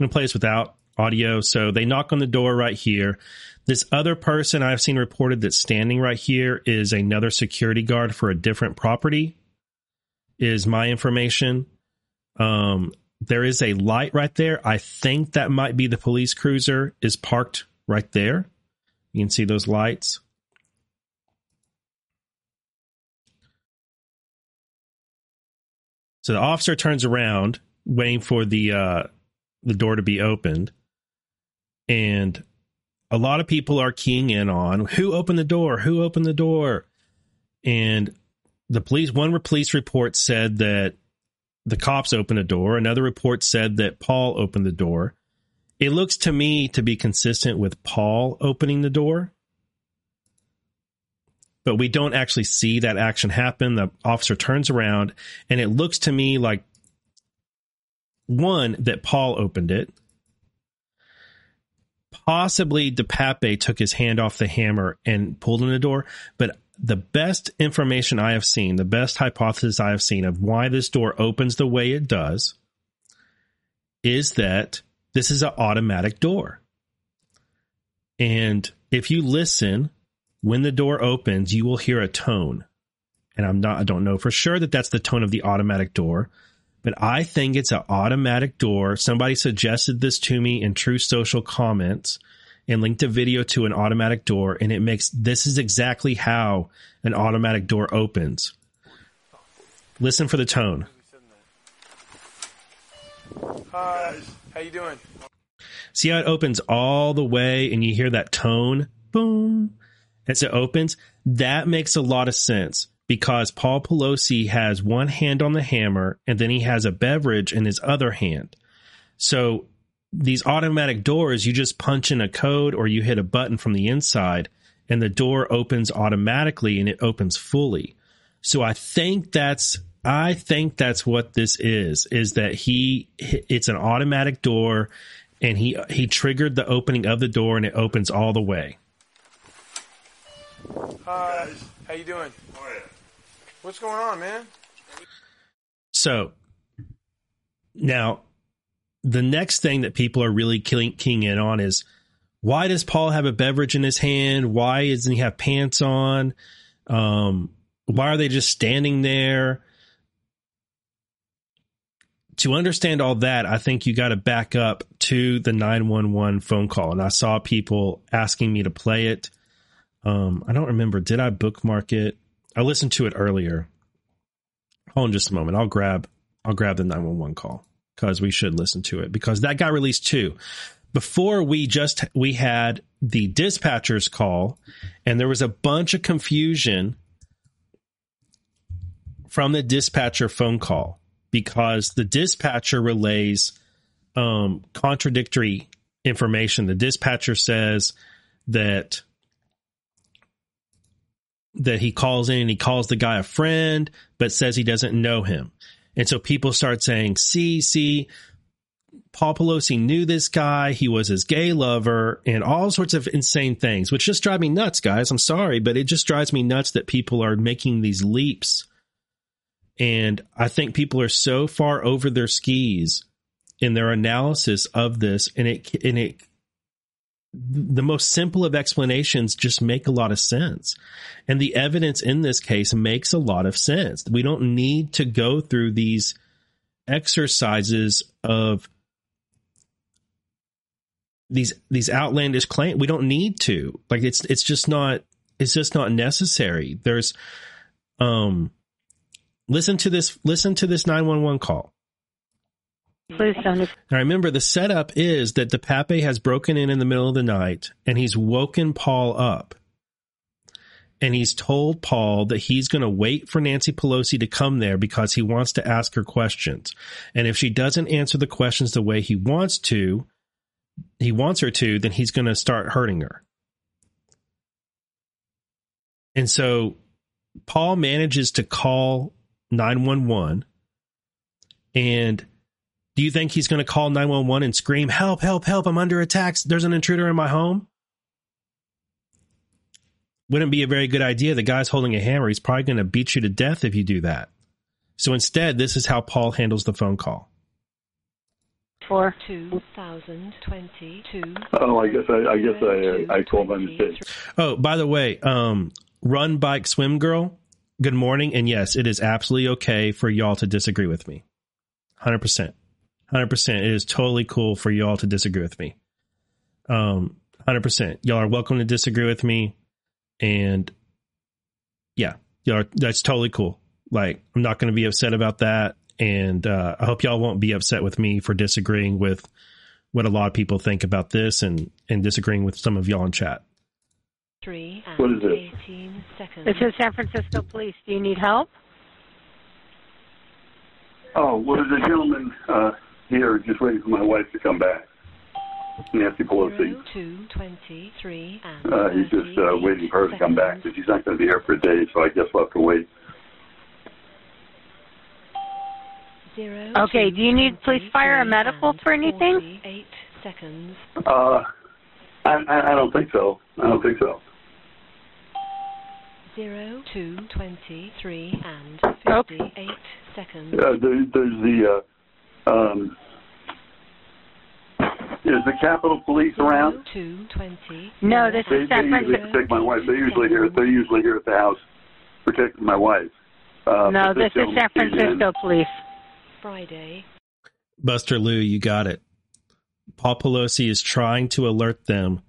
I'm to play this without audio. So they knock on the door right here. This other person I've seen reported that's standing right here is another security guard for a different property, is my information. Um, there is a light right there. I think that might be the police cruiser is parked right there. You can see those lights. So the officer turns around, waiting for the uh, the door to be opened, and a lot of people are keying in on who opened the door, who opened the door, and the police. One police report said that the cops opened the door. Another report said that Paul opened the door. It looks to me to be consistent with Paul opening the door but we don't actually see that action happen. The officer turns around and it looks to me like one, that Paul opened it. Possibly DePape took his hand off the hammer and pulled in the door. But the best information I have seen, the best hypothesis I have seen of why this door opens the way it does is that this is an automatic door. And if you listen, when the door opens, you will hear a tone. And I'm not, I don't know for sure that that's the tone of the automatic door, but I think it's an automatic door. Somebody suggested this to me in Truth Social comments and linked a video to an automatic door. And it makes, this is exactly how an automatic door opens. Listen for the tone. Hi. How you doing? See how it opens all the way and you hear that tone? Boom. As it opens, that makes a lot of sense because Paul Pelosi has one hand on the hammer and then he has a beverage in his other hand. So these automatic doors, you just punch in a code or you hit a button from the inside and the door opens automatically and it opens fully. So I think that's I think that's what this is is that he it's an automatic door and he he triggered the opening of the door and it opens all the way. Hi. How you doing? Oh, yeah. What's going on, man? So now the next thing that people are really keying in on is why does Paul have a beverage in his hand? Why doesn't he have pants on? Um, why are they just standing there? To understand all that, I think you got to back up to the 911 phone call. And I saw people asking me to play it. Um, I don't remember. Did I bookmark it? I listened to it earlier. Hold on just a moment. I'll grab I'll grab the 911 call because we should listen to it because that got released too. Before we just we had the dispatcher's call and there was a bunch of confusion from the dispatcher phone call because the dispatcher relays um, contradictory information. The dispatcher says that that he calls in and he calls the guy a friend, but says he doesn't know him. And so people start saying, see, see, Paul Pelosi knew this guy. He was his gay lover and all sorts of insane things, which just drive me nuts, guys. I'm sorry, but it just drives me nuts that people are making these leaps. And I think people are so far over their skis in their analysis of this. And it, and it, the most simple of explanations just make a lot of sense. And the evidence in this case makes a lot of sense. We don't need to go through these exercises of these these outlandish claims. We don't need to. Like it's it's just not it's just not necessary. There's um listen to this listen to this 911 call. Please. Now remember the setup is that DePape has broken in in the middle of the night and he's woken Paul up. And he's told Paul that he's going to wait for Nancy Pelosi to come there because he wants to ask her questions. And if she doesn't answer the questions the way he wants to, he wants her to, then he's going to start hurting her. And so Paul manages to call 911 and do you think he's going to call 911 and scream, help, help, help, I'm under attack. There's an intruder in my home? Wouldn't be a very good idea. The guy's holding a hammer. He's probably going to beat you to death if you do that. So instead, this is how Paul handles the phone call. For 2022. Oh, I guess I, I guess I, I called by mistake. Oh, by the way, um, Run Bike Swim Girl, good morning. And yes, it is absolutely okay for y'all to disagree with me. 100%. 100%. It is totally cool for y'all to disagree with me. Um, 100%. Y'all are welcome to disagree with me. And yeah, y'all are, that's totally cool. Like, I'm not going to be upset about that. And uh, I hope y'all won't be upset with me for disagreeing with what a lot of people think about this and, and disagreeing with some of y'all in chat. Three What is it? 18 seconds. this is San Francisco Police. Do you need help? Oh, well, there's a gentleman uh, here just waiting for my wife to come back. Nancy Pelosi. Zero, two, 23 and Uh, he's just uh, waiting for her to come back, seconds. but she's not going to be here for a day, so I guess we'll have to wait. Zero, Okay, two, do you need police, fire, or medical for anything? 48 seconds. Uh, I, I, I don't think so. I don't think so. Zero, two, 23 and Okay. 58 seconds. Uh, there, there's the, uh, um, is the Capitol Police around? Zero, two, 20. No, this They, is they San usually Francisco. protect my wife. They're usually here. They're usually here at the house protecting my wife. Uh, No, but this is gentleman San. Francisco Police. Friday. Buster Lou, you got it. Paul Pelosi is trying to alert them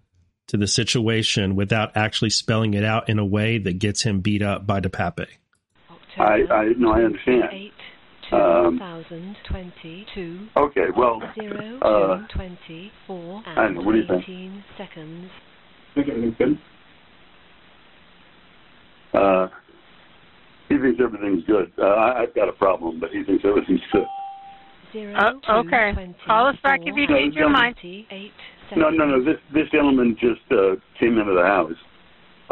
to the situation without actually spelling it out in a way that gets him beat up by DePape. I, October I, no, I understand. 28, Um, 2022. Okay, well, Zero, uh, two, 24 I don't know, what do you and think? 18 seconds. think everything's good. Uh, he thinks everything's good. Uh, I, I've got a problem, but he thinks everything's good. Zero, Uh, two, okay. 24 Call us back if you change your mind. 28 No, no, no. seconds. This this gentleman just uh, came into the house,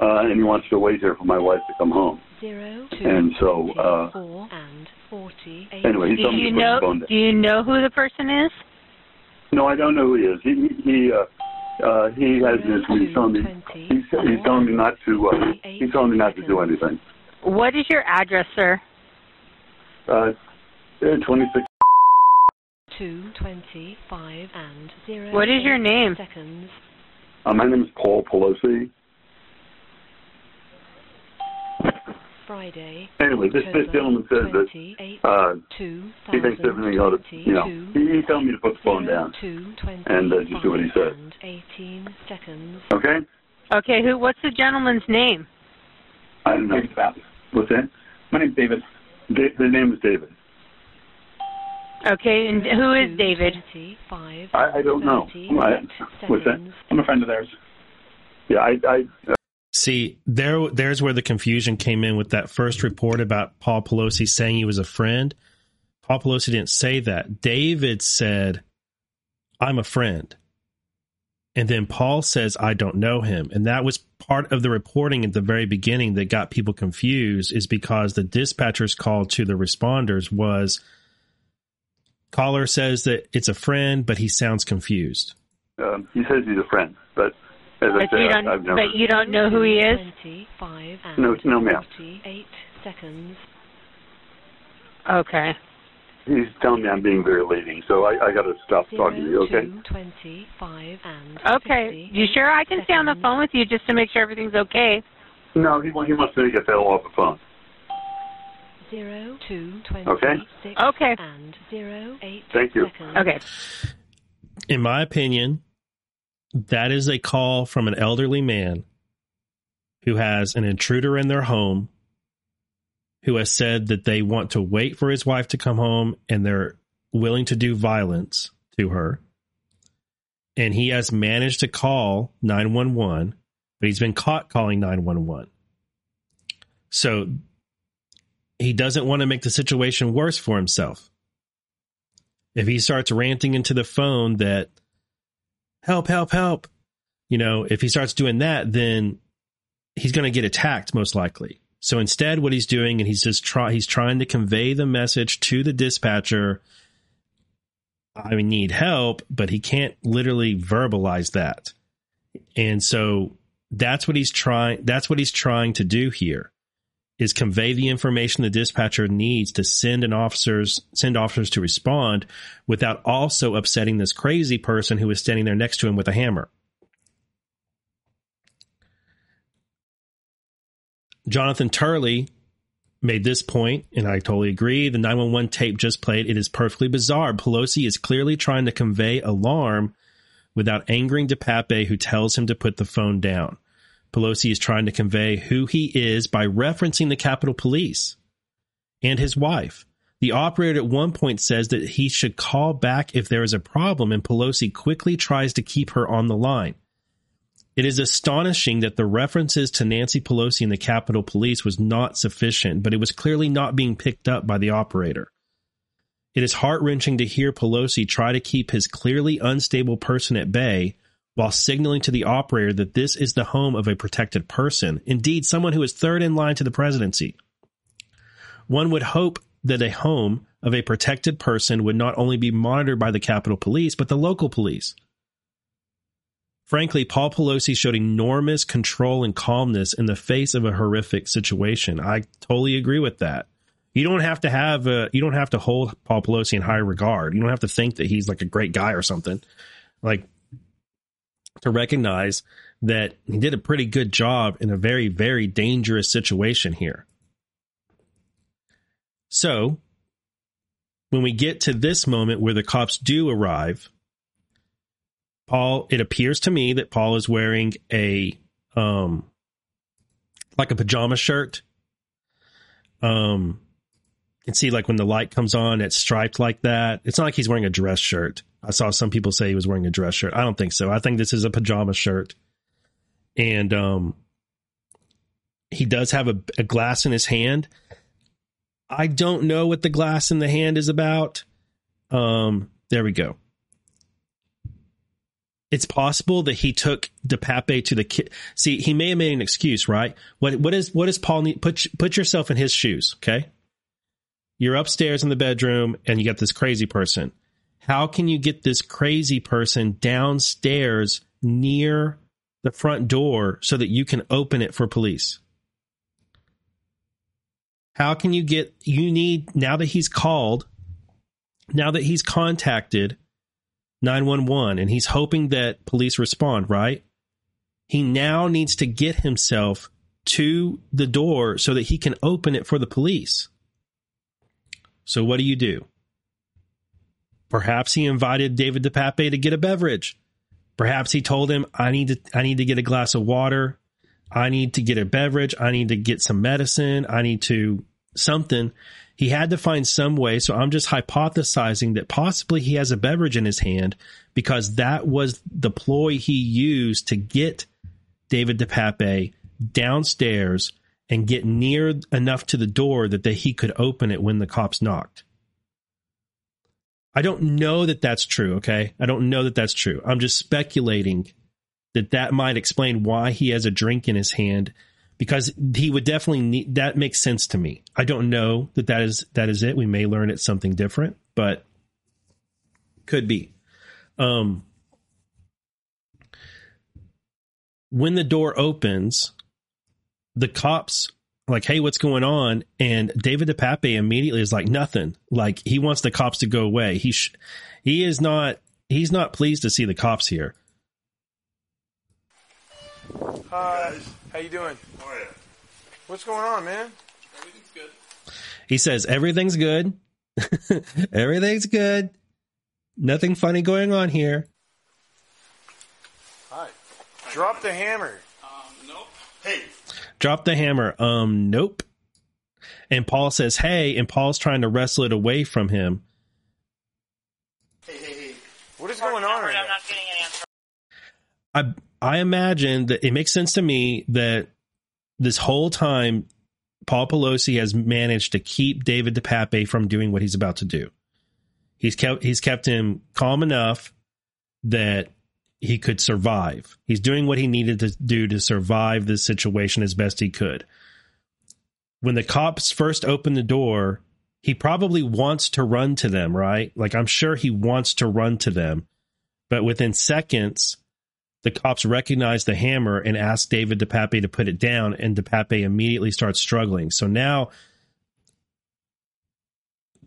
uh, and he wants to wait here for my wife to come home. Zero, two, And so, uh, 24 and 48 Anyway, he Do told me you to put know? phone down. Do you know who the person is? No, I don't know who he is. He he uh, uh, he has this. He's telling me. He's, he's telling me not to. Uh, he's telling me not to do anything. What is your address, sir? Uh, twenty six. Two, 25 and 0. What is your name? Seconds. Uh, my name is Paul Pelosi. Friday. Anyway, this this gentleman says that 28, uh, he thinks everything ought to, you know, he, he's telling me to put the phone down. and, uh, just do what he said. 18 seconds. Okay? Okay, who? What's the gentleman's name? I don't know. What's that? My name's David. Da- the name is David. Okay, and who is David? I, I don't know. I, what's that? I'm a friend of theirs. Yeah, I, I uh, See, there, there's where the confusion came in with that first report about Paul Pelosi saying he was a friend. Paul Pelosi didn't say that. David said I'm a friend. And then Paul says, I don't know him. And that was part of the reporting at the very beginning that got people confused, is because the dispatcher's call to the responders was caller says that it's a friend, but he sounds confused. Um, he says he's a friend, but as I But said, you don't. I've never. But you don't know who he is. 25 and No, no, ma'am. 48 seconds. Okay. He's telling me I'm being very leading, so I, I got to stop talking to you. Okay. 02, 25 and Okay. You sure I can stay on the phone with you just to make sure everything's okay? No, he he wants me to get that off the phone. 0, 2, Okay. 26 Okay. and 0, 8 Thank you. seconds. Okay. In my opinion, that is a call from an elderly man who has an intruder in their home who has said that they want to wait for his wife to come home and they're willing to do violence to her. And he has managed to call 911, but he's been caught calling 911. So he doesn't want to make the situation worse for himself. If he starts ranting into the phone that help, help, help, you know, if he starts doing that, then he's going to get attacked most likely. So instead, what he's doing, and he's just try, he's trying to convey the message to the dispatcher. I need help, but he can't literally verbalize that. And so that's what he's trying, that's what he's trying to do here is convey the information the dispatcher needs to send an officers, send officers to respond without also upsetting this crazy person who is standing there next to him with a hammer. Jonathan Turley made this point, and I totally agree. The 911 tape just played. It is perfectly bizarre. Pelosi is clearly trying to convey alarm without angering DePape, who tells him to put the phone down. Pelosi is trying to convey who he is by referencing the Capitol Police and his wife. The operator at one point says that he should call back if there is a problem, and Pelosi quickly tries to keep her on the line. It is astonishing that the references to Nancy Pelosi and the Capitol Police was not sufficient, but it was clearly not being picked up by the operator. It is heart wrenching to hear Pelosi try to keep his clearly unstable person at bay while signaling to the operator that this is the home of a protected person, indeed, someone who is third in line to the presidency. One would hope that a home of a protected person would not only be monitored by the Capitol Police, but the local police. Frankly, Paul Pelosi showed enormous control and calmness in the face of a horrific situation. I totally agree with that. You don't have to have a, you don't have to hold Paul Pelosi in high regard. You don't have to think that he's like a great guy or something. Like to recognize that he did a pretty good job in a very very dangerous situation here. So, when we get to this moment where the cops do arrive, Paul, it appears to me that Paul is wearing a um like a pajama shirt. Um can see like when the light comes on, it's striped like that. It's not like he's wearing a dress shirt. I saw some people say he was wearing a dress shirt. I don't think so. I think this is a pajama shirt. And um he does have a, a glass in his hand. I don't know what the glass in the hand is about. Um, there we go. It's possible that he took DePape to the kid. See, he may have made an excuse, right? What what is what does Paul need? Put put yourself in his shoes, okay? You're upstairs in the bedroom and you got this crazy person. How can you get this crazy person downstairs near the front door so that you can open it for police? How can you get, you need, now that he's called, now that he's contacted 911 and he's hoping that police respond, right? He now needs to get himself to the door so that he can open it for the police. So what do you do? Perhaps he invited David DePape to get a beverage. Perhaps he told him, I need to, I need to get a glass of water. I need to get a beverage. I need to get some medicine. I need to something. He had to find some way. So I'm just hypothesizing that possibly he has a beverage in his hand because that was the ploy he used to get David DePape downstairs and get near enough to the door that he could open it when the cops knocked. I don't know that that's true. Okay. I don't know that that's true. I'm just speculating that that might explain why he has a drink in his hand because he would definitely need that makes sense to me. I don't know that that is that is it. We may learn it's something different, but could be. Um when the door opens, the cops like, "Hey, what's going on?" And David DePape immediately is like, "Nothing." Like he wants the cops to go away. He sh- he is not he's not pleased to see the cops here. Hi. How you doing? Oh, yeah. What's going on, man? Everything's good. He says everything's good. everything's good. Nothing funny going on here. Hi. Drop the hammer. Um, nope. Hey, Drop the hammer. Um, nope. And Paul says, "Hey," and Paul's trying to wrestle it away from him. hey, hey, hey. What is going on right I'm now? not getting an answer. I I imagine that it makes sense to me that this whole time Paul Pelosi has managed to keep David DePape from doing what he's about to do. He's kept he's kept him calm enough that he could survive. He's doing what he needed to do to survive this situation as best he could. When the cops first open the door, he probably wants to run to them, right? Like I'm sure he wants to run to them. But within seconds, the cops recognize the hammer and ask David DePape to put it down, and DePape immediately starts struggling. So now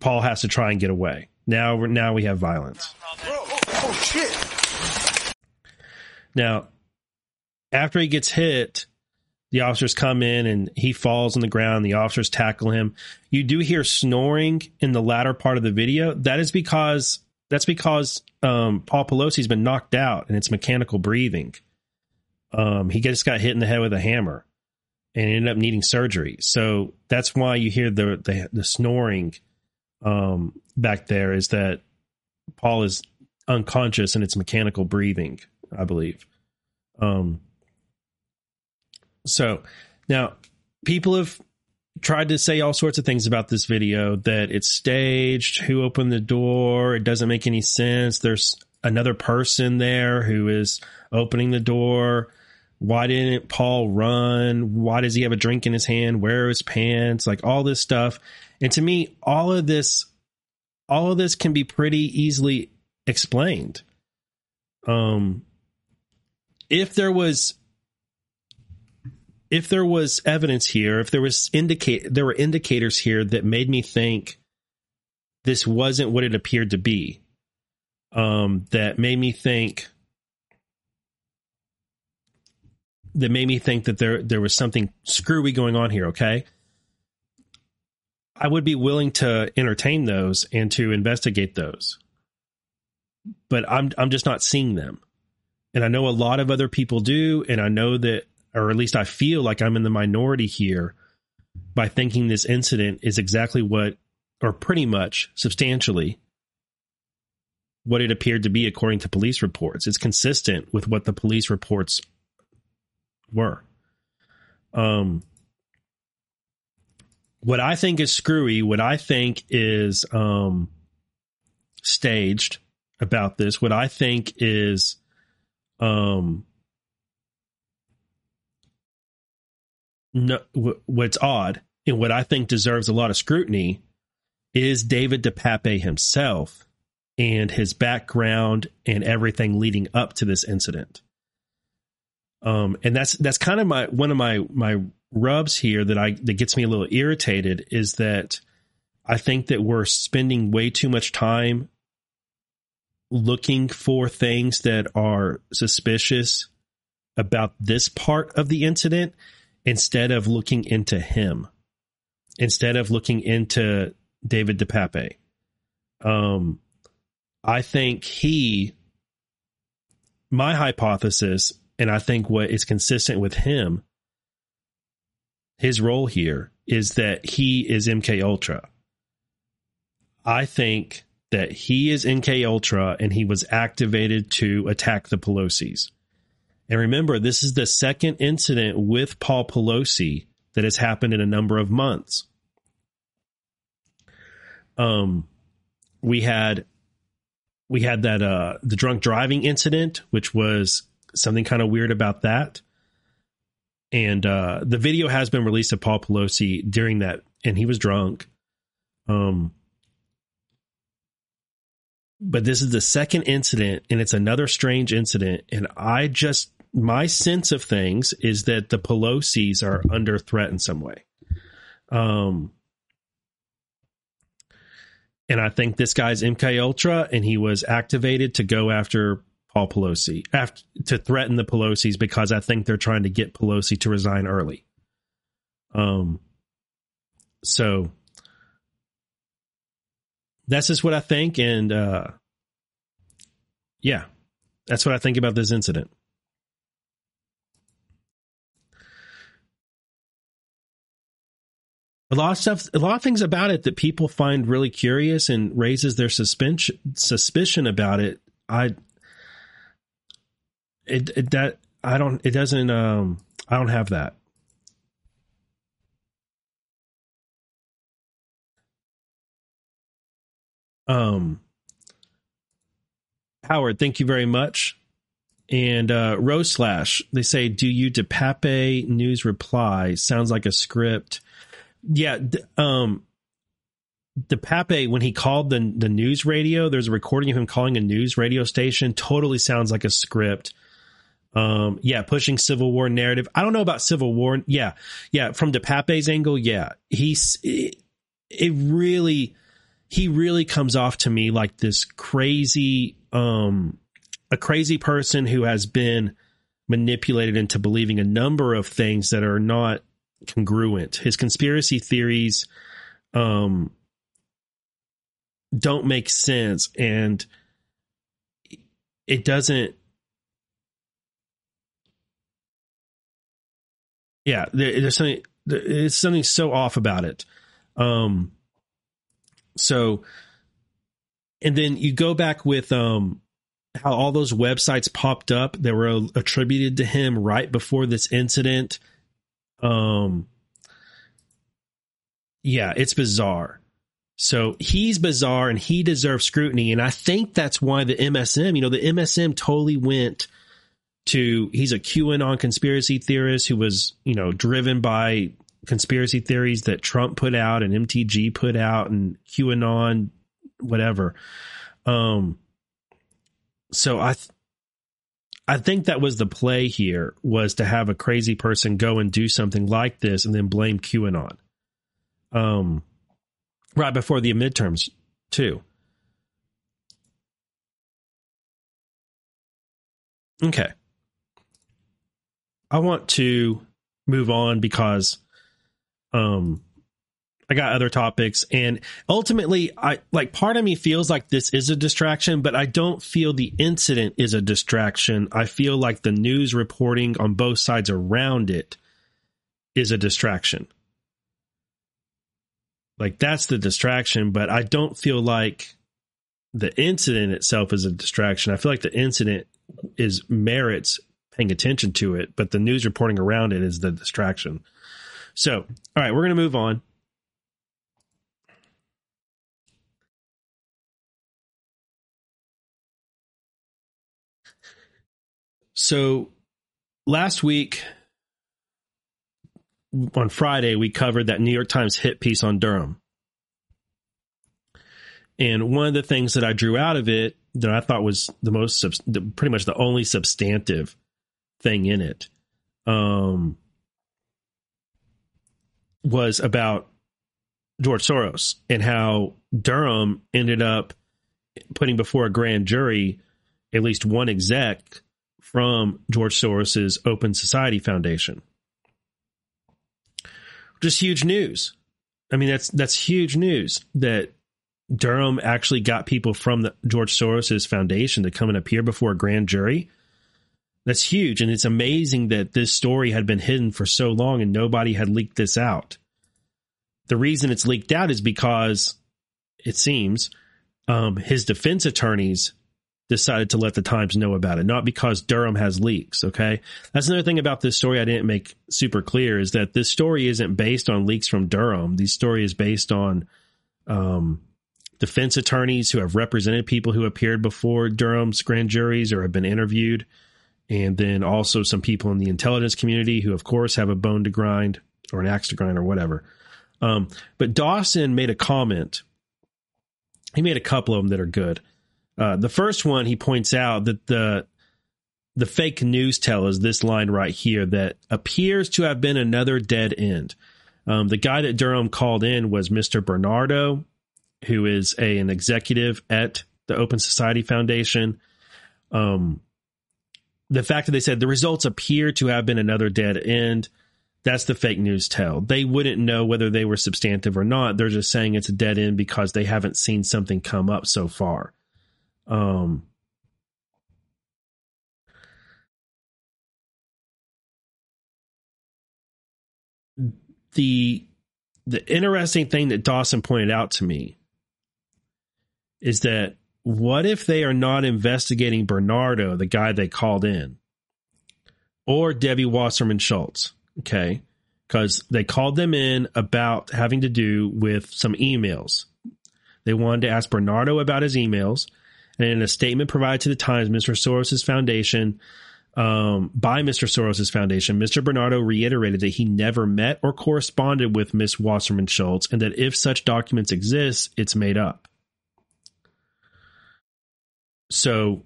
Paul has to try and get away. Now, now we have violence. Oh, oh, oh shit. Now, after he gets hit, the officers come in and he falls on the ground. The officers tackle him. You do hear snoring in the latter part of the video. That is because that's because um, Paul Pelosi's been knocked out and it's mechanical breathing. Um, he just got hit in the head with a hammer and ended up needing surgery. So that's why you hear the the, the snoring um, back there. Is that Paul is unconscious and it's mechanical breathing, I believe. Um, so now people have tried to say all sorts of things about this video that it's staged, who opened the door, it doesn't make any sense. There's another person there who is opening the door. Why didn't Paul run? Why does he have a drink in his hand? Where are his pants? Like all this stuff. And to me, all of this, all of this can be pretty easily explained. Um, if there was if there was evidence here, if there was indicate there were indicators here that made me think this wasn't what it appeared to be. Um, that made me think that made me think that there there was something screwy going on here, okay? I would be willing to entertain those and to investigate those. But I'm I'm just not seeing them. And I know a lot of other people do and I know that or at least I feel like I'm in the minority here by thinking this incident is exactly what, or pretty much substantially, what it appeared to be according to police reports. It's consistent with what the police reports were. Um, what I think is screwy, what I think is um, staged about this, what I think is um, no, what's odd and what I think deserves a lot of scrutiny is David DePape himself and his background and everything leading up to this incident. Um, and that's that's kind of my one of my my rubs here that I that gets me a little irritated is that I think that we're spending way too much time looking for things that are suspicious about this part of the incident instead of looking into him, instead of looking into David DePape. Um, I think he, my hypothesis, and I think what is consistent with him, his role here is that he is MK Ultra. I think that he is MK Ultra and he was activated to attack the Pelosi's. And remember, this is the second incident with Paul Pelosi that has happened in a number of months. Um, we had we had that uh the drunk driving incident, which was something kind of weird about that. And uh the video has been released of Paul Pelosi during that, and he was drunk. Um but this is the second incident and it's another strange incident and i just my sense of things is that the pelosi's are under threat in some way. Um and i think this guy's mk ultra and he was activated to go after paul pelosi after to threaten the pelosi's because i think they're trying to get pelosi to resign early. Um so that's just what I think, and uh, yeah, that's what I think about this incident. A lot of stuff, a lot of things about it that people find really curious and raises their suspicion suspicion about it. I, it, it that I don't, it doesn't, um, I don't have that. Um, Howard, thank you very much. And uh, Rose Slash, they say, "Do you DePape news reply? Sounds like a script." Yeah, um, DePape when he called the the news radio, there's a recording of him calling a news radio station. Totally sounds like a script. Um, yeah, pushing Civil War narrative. I don't know about Civil War. Yeah, yeah. From DePape's angle, yeah, he's it, it really he really comes off to me like this crazy um a crazy person who has been manipulated into believing a number of things that are not congruent. His conspiracy theories um don't make sense and it doesn't yeah there, there's something there's something so off about it. Um so, and then you go back with um, how all those websites popped up that were attributed to him right before this incident. Um, yeah, it's bizarre. So he's bizarre and he deserves scrutiny. And I think that's why the MSM, you know, the MSM totally went to, he's a QAnon conspiracy theorist who was, you know, driven by conspiracy theories that Trump put out and MTG put out and QAnon, whatever. Um, so I, th- I think that was the play here was to have a crazy person go and do something like this and then blame QAnon. Um, right before the midterms too. Okay. I want to move on because um I got other topics and ultimately I like part of me feels like this is a distraction, but I don't feel the incident is a distraction. I feel like the news reporting on both sides around it is a distraction. Like that's the distraction, but I don't feel like the incident itself is a distraction. I feel like the incident is merits paying attention to it, but the news reporting around it is the distraction. So, all right, we're going to move on. So, last week on Friday, we covered that New York Times hit piece on Durham. And one of the things that I drew out of it that I thought was the most, pretty much the only substantive thing in it, um, was about George Soros and how Durham ended up putting before a grand jury at least one exec from George Soros's Open Society Foundation. Just huge news. I mean, that's that's huge news that Durham actually got people from the George Soros's foundation to come and appear before a grand jury. That's huge. And it's amazing that this story had been hidden for so long and nobody had leaked this out. The reason it's leaked out is because it seems um, his defense attorneys decided to let the Times know about it, not because Durham has leaks. Okay. That's another thing about this story I didn't make super clear is that this story isn't based on leaks from Durham. The story is based on um, defense attorneys who have represented people who appeared before Durham's grand juries or have been interviewed, and then also some people in the intelligence community who, of course, have a bone to grind or an axe to grind or whatever. Um, but Dawson made a comment. He made a couple of them that are good. Uh, the first one, he points out that the the fake news tell is this line right here that appears to have been another dead end. Um, the guy that Durham called in was Mr. Bernardo, who is a, an executive at the Open Society Foundation. Um, the fact that they said the results appear to have been another dead end, that's the fake news tell. They wouldn't know whether they were substantive or not. They're just saying it's a dead end because they haven't seen something come up so far. Um, the the interesting thing that Dawson pointed out to me is that what if they are not investigating Bernardo, the guy they called in, or Debbie Wasserman Schultz? Okay. Because they called them in about having to do with some emails. They wanted to ask Bernardo about his emails. And in a statement provided to the Times, Mr. Soros' foundation um, by Mr. Soros' foundation, Mr. Bernardo reiterated that he never met or corresponded with Miss Wasserman Schultz and that if such documents exist, it's made up. So,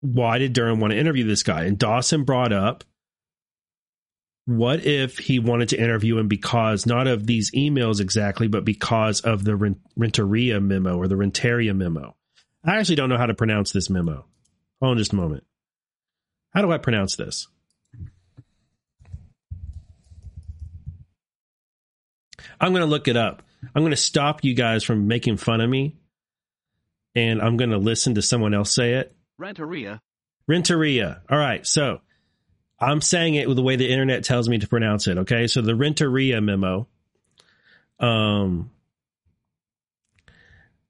why did Durham want to interview this guy? And Dawson brought up what if he wanted to interview him because not of these emails exactly, but because of the Renteria memo or the Renteria memo? I actually don't know how to pronounce this memo. Hold on just a moment. How do I pronounce this? I'm going to look it up. I'm going to stop you guys from making fun of me and I'm going to listen to someone else say it. Renteria. Renteria. All right. So I'm saying it with the way the internet tells me to pronounce it. Okay. So the Renteria memo. Um,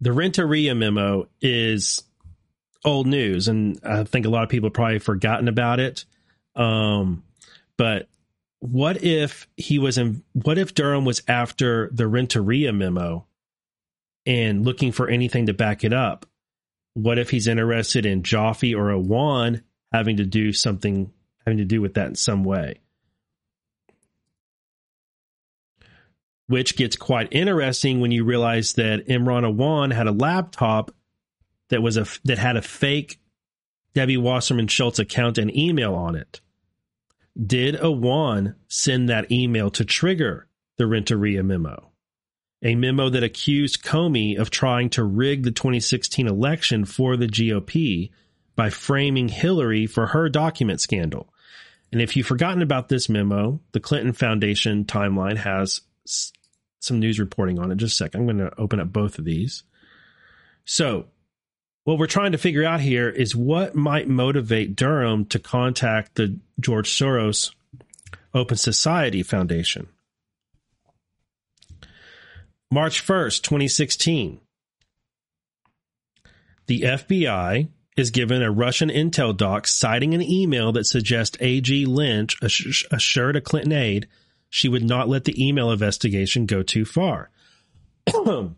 the Renteria memo is old news, and I think a lot of people have probably forgotten about it. Um, but what if he was in? What if Durham was after the Renteria memo and looking for anything to back it up? What if he's interested in Joffe or a Awan having to do something having to do with that in some way? which gets quite interesting when you realize that Imran Awan had a laptop that was a that had a fake Debbie Wasserman Schultz account and email on it. Did Awan send that email to trigger the Renteria memo? A memo that accused Comey of trying to rig the 2016 election for the GOP by framing Hillary for her document scandal. And if you've forgotten about this memo, the Clinton Foundation timeline has some news reporting on it. Just a second. I'm going to open up both of these. So, what we're trying to figure out here is what might motivate Durham to contact the George Soros Open Society Foundation. March 1st, 2016. The FBI is given a Russian intel doc citing an email that suggests A.G. Lynch assured a Clinton aide she would not let the email investigation go too far. In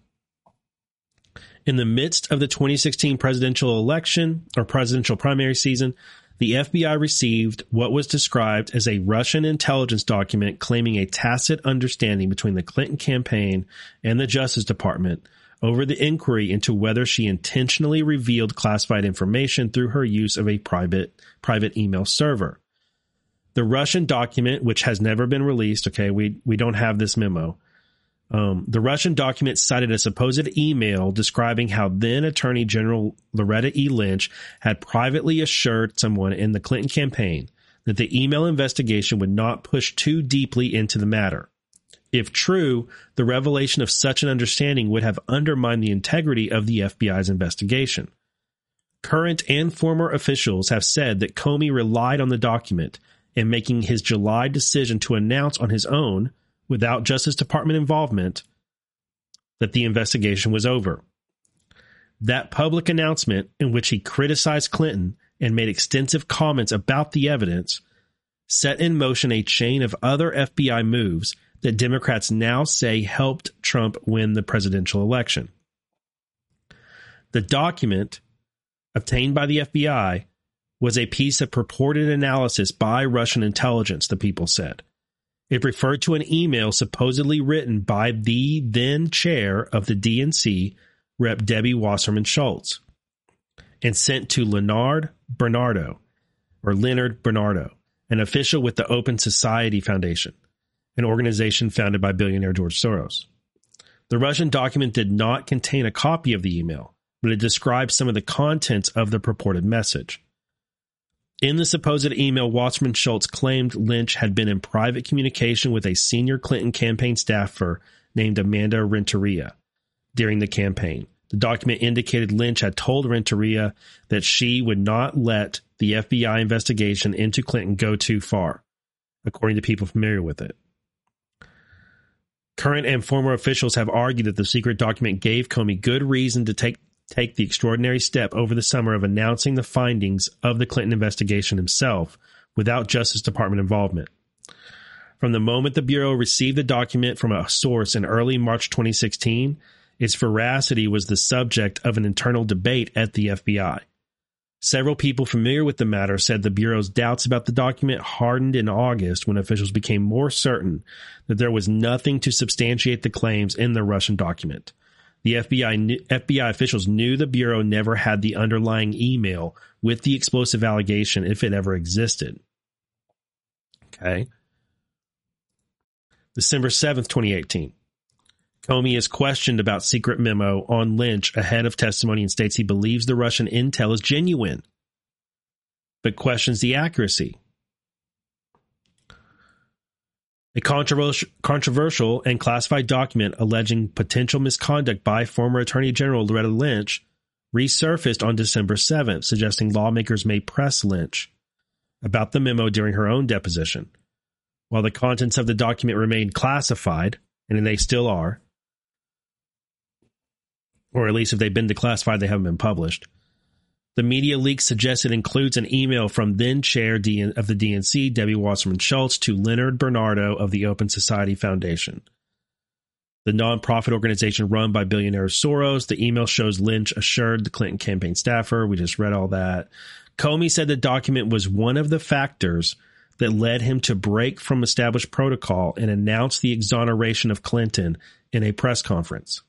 the midst of the 2016 presidential election or presidential primary season, the FBI received what was described as a Russian intelligence document claiming a tacit understanding between the Clinton campaign and the Justice Department over the inquiry into whether she intentionally revealed classified information through her use of a private private email server. The Russian document, which has never been released, okay, we we don't have this memo. Um, the Russian document cited a supposed email describing how then Attorney General Loretta E. Lynch had privately assured someone in the Clinton campaign that the email investigation would not push too deeply into the matter. If true, the revelation of such an understanding would have undermined the integrity of the FBI's investigation. Current and former officials have said that Comey relied on the document in making his July decision to announce on his own without Justice Department involvement that the investigation was over. That public announcement, in which he criticized Clinton and made extensive comments about the evidence, set in motion a chain of other FBI moves that Democrats now say helped Trump win the presidential election. The document obtained by the FBI was a piece of purported analysis by Russian intelligence, the people said. It referred to an email supposedly written by the then chair of the DNC, Rep. Debbie Wasserman Schultz, and sent to Leonard Bernardo, or Leonard Bernardo, an official with the Open Society Foundation, an organization founded by billionaire George Soros. The Russian document did not contain a copy of the email, but it describes some of the contents of the purported message. In the supposed email, Wasserman Schultz claimed Lynch had been in private communication with a senior Clinton campaign staffer named Amanda Renteria during the campaign. The document indicated Lynch had told Renteria that she would not let the FBI investigation into Clinton go too far, according to people familiar with it. Current and former officials have argued that the secret document gave Comey good reason to take take the extraordinary step over the summer of announcing the findings of the Clinton investigation himself without Justice Department involvement. From the moment the Bureau received the document from a source in early March 2016, its veracity was the subject of an internal debate at the FBI. Several people familiar with the matter said the Bureau's doubts about the document hardened in August when officials became more certain that there was nothing to substantiate the claims in the Russian document. The FBI FBI officials knew the bureau never had the underlying email with the explosive allegation if it ever existed. Okay. December 7th, 2018. Comey is questioned about secret memo on Lynch ahead of testimony and states he believes the Russian intel is genuine, but questions the accuracy. A controversial, and classified document alleging potential misconduct by former Attorney General Loretta Lynch resurfaced on December 7th, suggesting lawmakers may press Lynch about the memo during her own deposition. While the contents of the document remained classified, and they still are, or at least if they've been declassified, they haven't been published. The media leak suggests it includes an email from then chair of the DNC, Debbie Wasserman Schultz, to Leonard Bernardo of the Open Society Foundation. The nonprofit organization run by billionaire Soros. The email shows Lynch assured the Clinton campaign staffer. We just read all that. Comey said the document was one of the factors that led him to break from established protocol and announce the exoneration of Clinton in a press conference.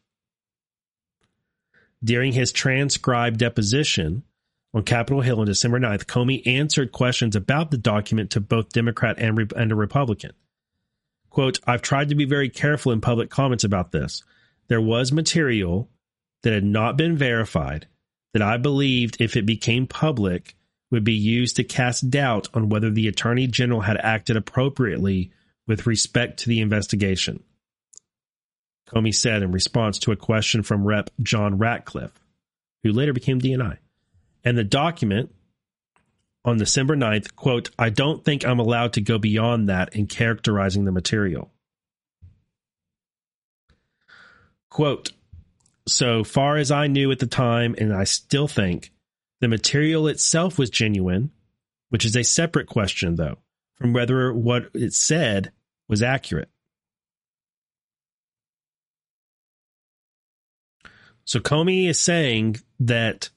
During his transcribed deposition, on Capitol Hill on December 9th, Comey answered questions about the document to both Democrat and, and a Republican. Quote, I've tried to be very careful in public comments about this. There was material that had not been verified that I believed, if it became public, would be used to cast doubt on whether the Attorney General had acted appropriately with respect to the investigation. Comey said in response to a question from Rep. John Ratcliffe, who later became DNI. And the document on December 9th, quote, I don't think I'm allowed to go beyond that in characterizing the material. Quote, so far as I knew at the time, and I still think, the material itself was genuine, which is a separate question, though, from whether what it said was accurate. So Comey is saying that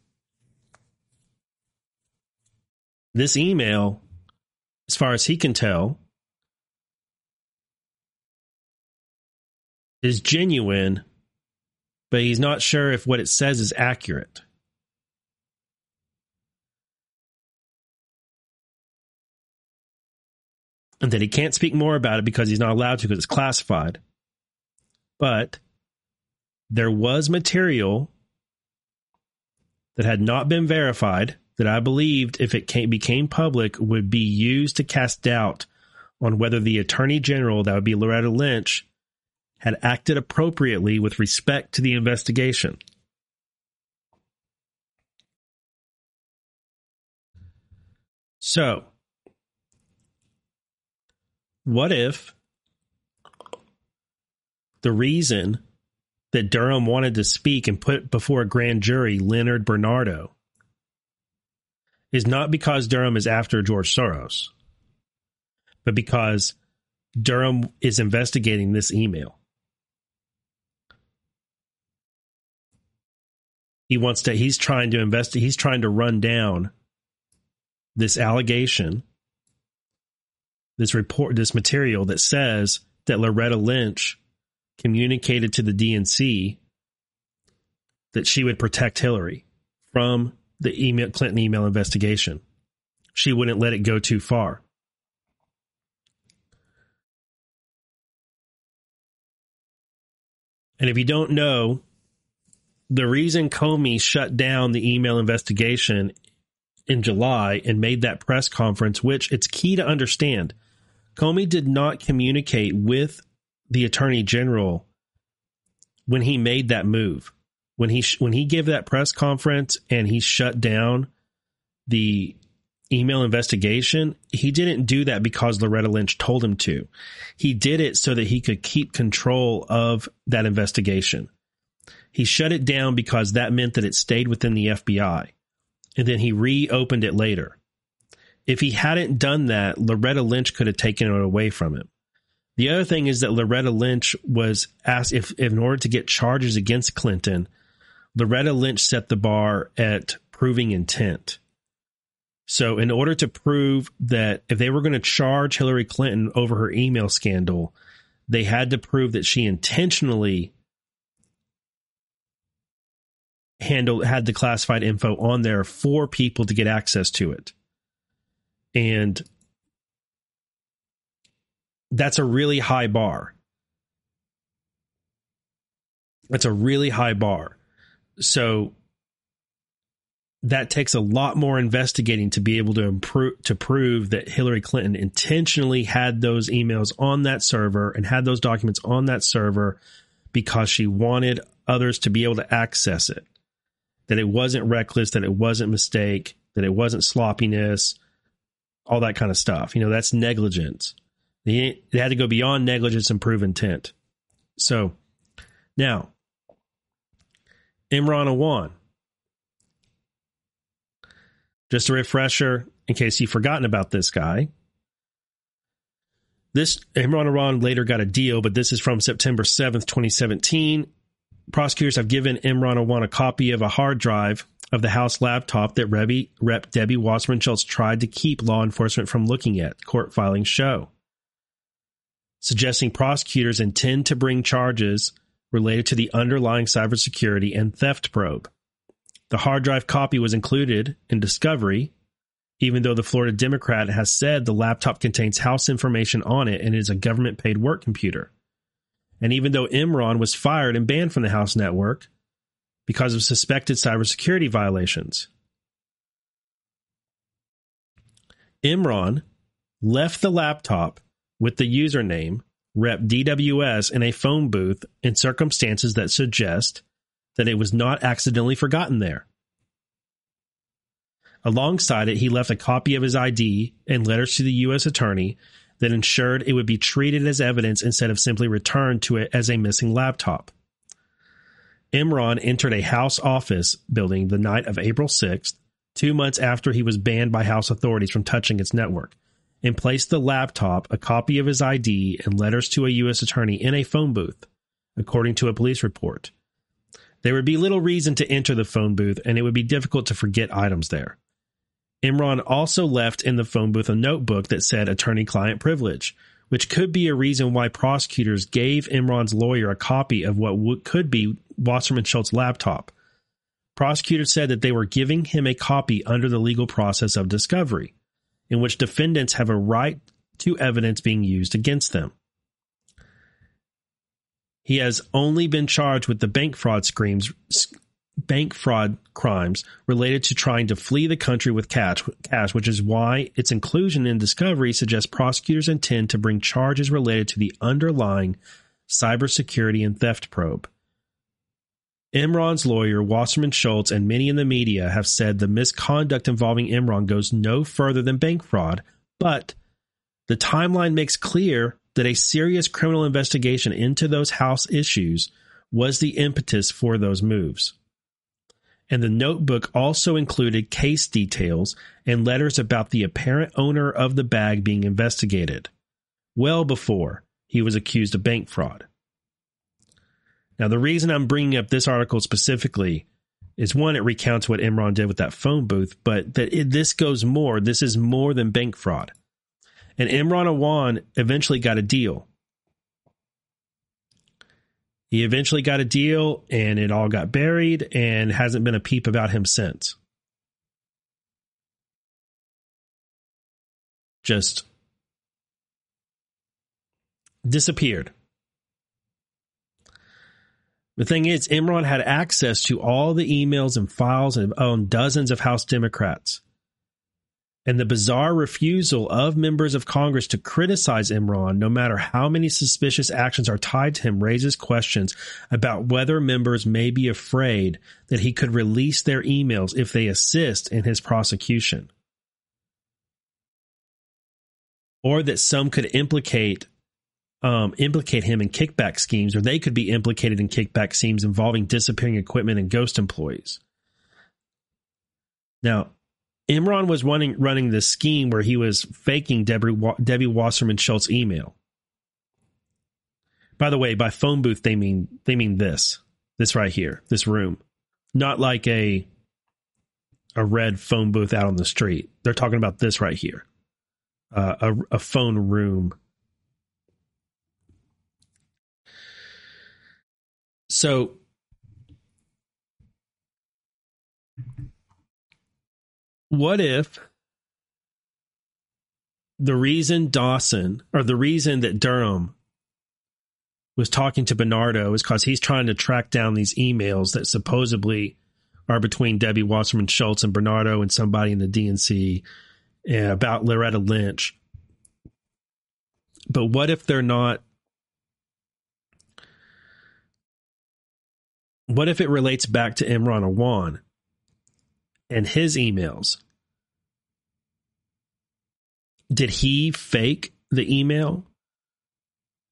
this email, as far as he can tell, is genuine, but he's not sure if what it says is accurate. And that he can't speak more about it because he's not allowed to because it's classified. But there was material that had not been verified that I believed, if it came, became public, would be used to cast doubt on whether the Attorney General, that would be Loretta Lynch, had acted appropriately with respect to the investigation. So, what if the reason that Durham wanted to speak and put before a grand jury Leonard Bernardo is not because Durham is after George Soros, but because Durham is investigating this email. He wants to, he's trying to invest, he's trying to run down this allegation, this report, this material that says that Loretta Lynch communicated to the DNC that she would protect Hillary from the email Clinton email investigation. She wouldn't let it go too far. And if you don't know, the reason Comey shut down the email investigation in July and made that press conference, which it's key to understand, Comey did not communicate with the attorney general when he made that move. When he when he gave that press conference and he shut down the email investigation, he didn't do that because Loretta Lynch told him to. He did it so that he could keep control of that investigation. He shut it down because that meant that it stayed within the FBI. And then he reopened it later. If he hadn't done that, Loretta Lynch could have taken it away from him. The other thing is that Loretta Lynch was asked if, if in order to get charges against Clinton, Loretta Lynch set the bar at proving intent. So, in order to prove that if they were going to charge Hillary Clinton over her email scandal, they had to prove that she intentionally handled had the classified info on there for people to get access to it. And that's a really high bar. That's a really high bar. So that takes a lot more investigating to be able to improve to prove that Hillary Clinton intentionally had those emails on that server and had those documents on that server because she wanted others to be able to access it. That it wasn't reckless, that it wasn't mistake, that it wasn't sloppiness, all that kind of stuff. You know, that's negligence. It had to go beyond negligence and prove intent. So now, Imran Awan. Just a refresher in case you've forgotten about this guy. This Imran Awan later got a deal, but this is from September 7th, 2017. Prosecutors have given Imran Awan a copy of a hard drive of the House laptop that Rebbe, Rep. Debbie Wasserman Schultz tried to keep law enforcement from looking at, court filings show. Suggesting prosecutors intend to bring charges related to the underlying cybersecurity and theft probe. The hard drive copy was included in discovery, even though the Florida Democrat has said the laptop contains House information on it and is a government paid work computer. And even though Imran was fired and banned from the House network because of suspected cybersecurity violations, Imran left the laptop with the username rep DWS in a phone booth in circumstances that suggest that it was not accidentally forgotten there. Alongside it, he left a copy of his ID and letters to the U.S. Attorney that ensured it would be treated as evidence instead of simply returned to it as a missing laptop. Imran entered a House office building the night of April 6th, two months after he was banned by House authorities from touching its network, and placed the laptop, a copy of his ID, and letters to a U.S. attorney in a phone booth, according to a police report. There would be little reason to enter the phone booth, and it would be difficult to forget items there. Imran also left in the phone booth a notebook that said attorney client privilege, which could be a reason why prosecutors gave Imran's lawyer a copy of what could be Wasserman Schultz's laptop. Prosecutors said that they were giving him a copy under the legal process of discovery, in which defendants have a right to evidence being used against them. He has only been charged with the bank fraud screams, bank fraud crimes related to trying to flee the country with cash, cash, which is why its inclusion in discovery suggests prosecutors intend to bring charges related to the underlying cybersecurity and theft probe. Imran's lawyer, Wasserman Schultz, and many in the media have said the misconduct involving Imran goes no further than bank fraud, but the timeline makes clear that a serious criminal investigation into those House issues was the impetus for those moves. And the notebook also included case details and letters about the apparent owner of the bag being investigated, well before he was accused of bank fraud. Now, the reason I'm bringing up this article specifically is one, it recounts what Imran did with that phone booth, but that it, this goes more. This is more than bank fraud. And Imran Awan eventually got a deal. He eventually got a deal and it all got buried and hasn't been a peep about him since. Just disappeared. The thing is, Imran had access to all the emails and files and owned dozens of House Democrats. And the bizarre refusal of members of Congress to criticize Imran, no matter how many suspicious actions are tied to him, raises questions about whether members may be afraid that he could release their emails if they assist in his prosecution. Or that some could implicate um, implicate him in kickback schemes, or they could be implicated in kickback schemes involving disappearing equipment and ghost employees. Now, Imran was running running this scheme where he was faking Debbie, Debbie Wasserman Schultz email. By the way, by phone booth they mean they mean this, this right here, this room, not like a a red phone booth out on the street. They're talking about this right here, uh, a, a phone room So what if the reason Dawson or the reason that Durham was talking to Bernardo is because he's trying to track down these emails that supposedly are between Debbie Wasserman Schultz and Bernardo and somebody in the DNC uh, about Loretta Lynch. But what if they're not what if it relates back to Imran Awan and his emails? Did he fake the email?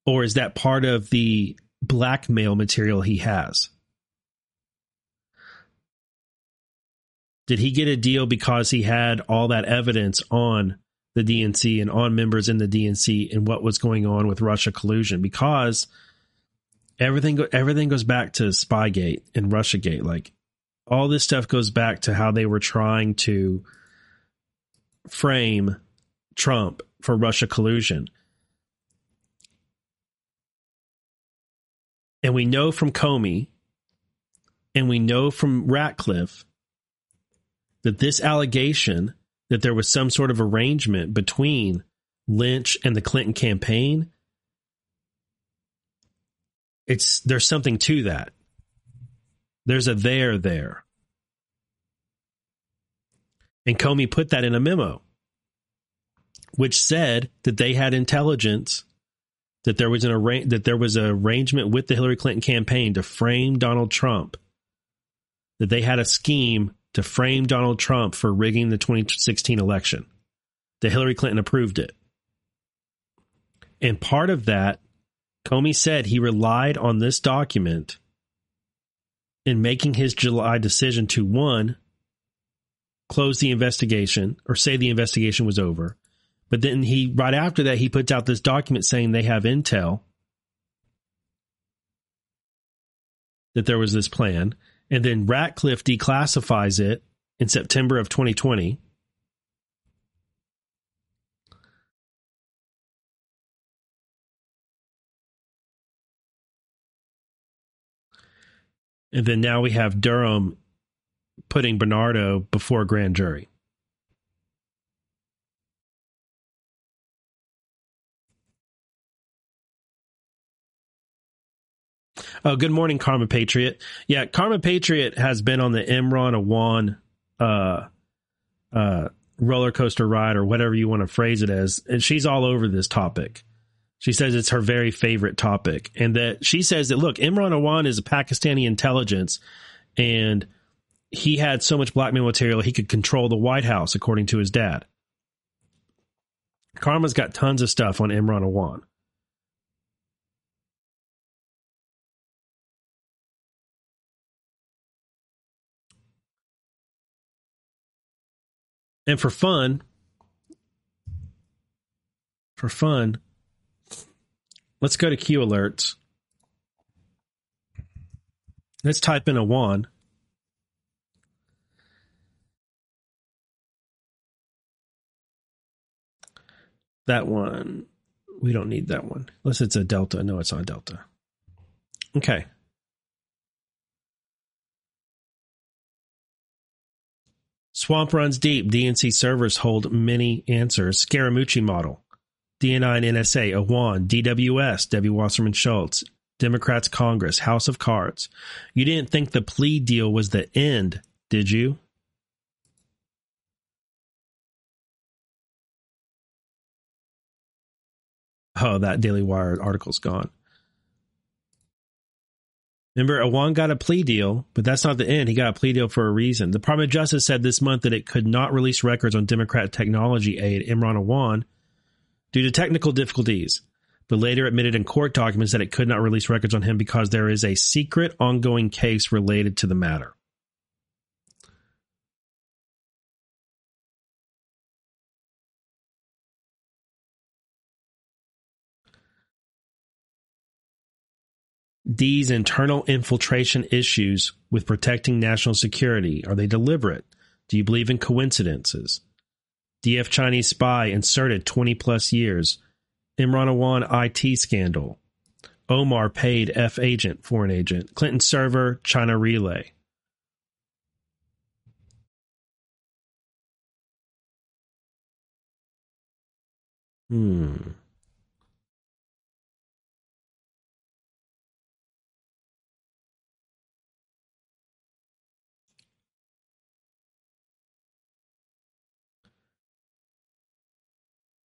Or is that part of the blackmail material he has? Did he get a deal because he had all that evidence on the DNC and on members in the DNC and what was going on with Russia collusion? Because everything everything goes back to Spygate and RussiaGate. Like all this stuff goes back to how they were trying to frame Trump for Russia collusion. And we know from Comey and we know from Ratcliffe that this allegation that there was some sort of arrangement between Lynch and the Clinton campaign it's there's something to that. There's a there there. And Comey put that in a memo, which said that they had intelligence that there was an arra- that there was an arrangement with the Hillary Clinton campaign to frame Donald Trump. That they had a scheme to frame Donald Trump for rigging the 2016 election. That Hillary Clinton approved it. And part of that Comey said he relied on this document in making his July decision to one, close the investigation or say the investigation was over. But then he, right after that, he puts out this document saying they have intel that there was this plan. And then Ratcliffe declassifies it in September of 2020. And then now we have Durham putting Bernardo before grand jury. Oh, good morning, Karma Patriot. Yeah, Karma Patriot has been on the Imran Awan uh, uh, roller coaster ride, or whatever you want to phrase it as, and she's all over this topic. She says it's her very favorite topic. And that she says that, look, Imran Awan is a Pakistani intelligence and he had so much blackmail material he could control the White House, according to his dad. Karma's got tons of stuff on Imran Awan. And for fun, for fun, let's go to Q alerts. Let's type in a one. That one, we don't need that one. Unless it's a delta. No, it's not delta. Okay. Swamp runs deep. DNC servers hold many answers. Scaramucci model. DNI and NSA, Awan, DWS, Debbie Wasserman Schultz, Democrats Congress, House of Cards. You didn't think the plea deal was the end, did you? Oh, that Daily Wire article's gone. Remember, Awan got a plea deal, but that's not the end. He got a plea deal for a reason. The Department of Justice said this month that it could not release records on Democrat technology aide Imran Awan due to technical difficulties, but later admitted in court documents that it could not release records on him because there is a secret ongoing case related to the matter. These internal infiltration issues with protecting national security are they deliberate? Do you believe in coincidences? DF Chinese spy inserted 20 plus years. Imran Awan IT scandal. Omar paid F agent, foreign agent. Clinton server, China relay. Hmm.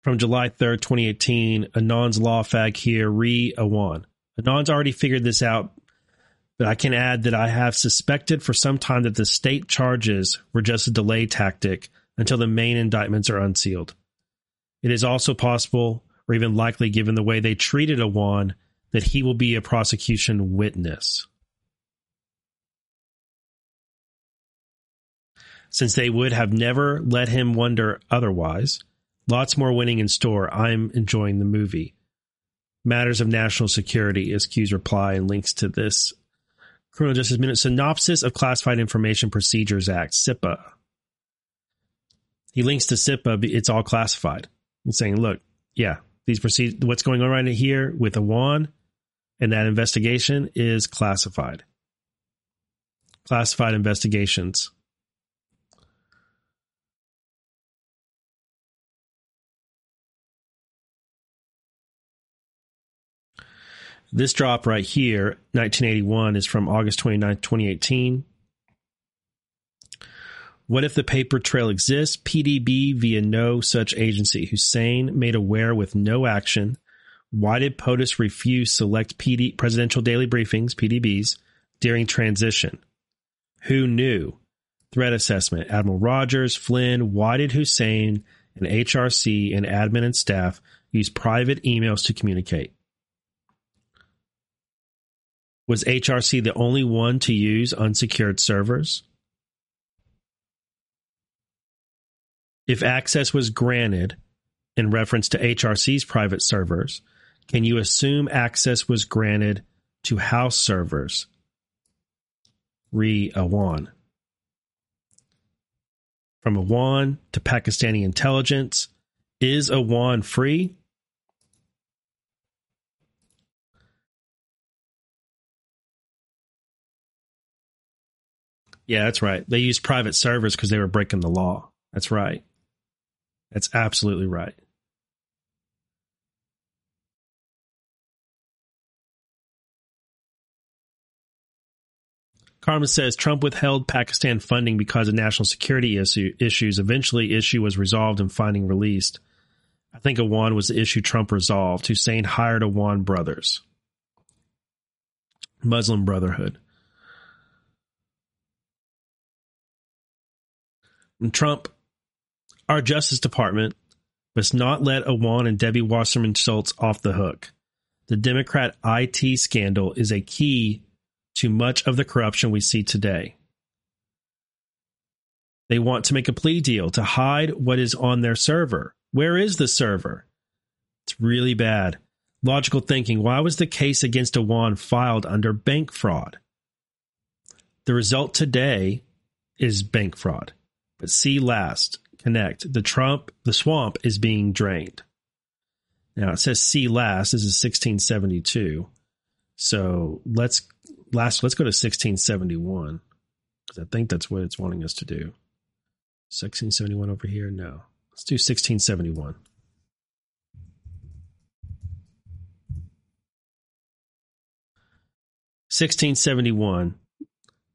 From July 3rd, 2018. Anon's law fag here, re Awan. Anon's already figured this out, but I can add that I have suspected for some time that the state charges were just a delay tactic until the main indictments are unsealed. It is also possible, or even likely given the way they treated Awan, that he will be a prosecution witness. Since they would have never let him wonder otherwise, Lots more winning in store. I'm enjoying the movie. Matters of national security is Q's reply and links to this. Criminal Justice Minute Synopsis of Classified Information Procedures Act, CIPA. He links to CIPA, it's all classified. He's saying, look, yeah, these proceed what's going on right here with Awan and that investigation is classified. Classified investigations. This drop right here, 1981, is from August 29, 2018. What if the paper trail exists? PDB via no such agency. Hussein made aware with no action. Why did POTUS refuse select PD, presidential daily briefings, PDBs, during transition? Who knew? Threat assessment. Admiral Rogers, Flynn, why did Hussein and HRC and admin and staff use private emails to communicate? Was HRC the only one to use unsecured servers? If access was granted in reference to HRC's private servers, can you assume access was granted to house servers? Re Awan. From Awan to Pakistani intelligence, is Awan free? Yeah, that's right. They used private servers because they were breaking the law. That's right. That's absolutely right. Carmen says Trump withheld Pakistan funding because of national security issue, issues. Eventually, issue was resolved and funding released. I think Awan was the issue Trump resolved. Hussein hired Awan brothers, Muslim Brotherhood. And Trump, our Justice Department must not let Awan and Debbie Wasserman Schultz off the hook. The Democrat IT scandal is a key to much of the corruption we see today. They want to make a plea deal to hide what is on their server. Where is the server? It's really bad. Logical thinking. Why was the case against Awan filed under bank fraud? The result today is bank fraud. But see last, connect. The Trump, the swamp is being drained. Now it says see last. This is 1672. So let's last. Let's go to 1671 because I think that's what it's wanting us to do. 1671 over here. No, let's do 1671. Sixteen seventy one.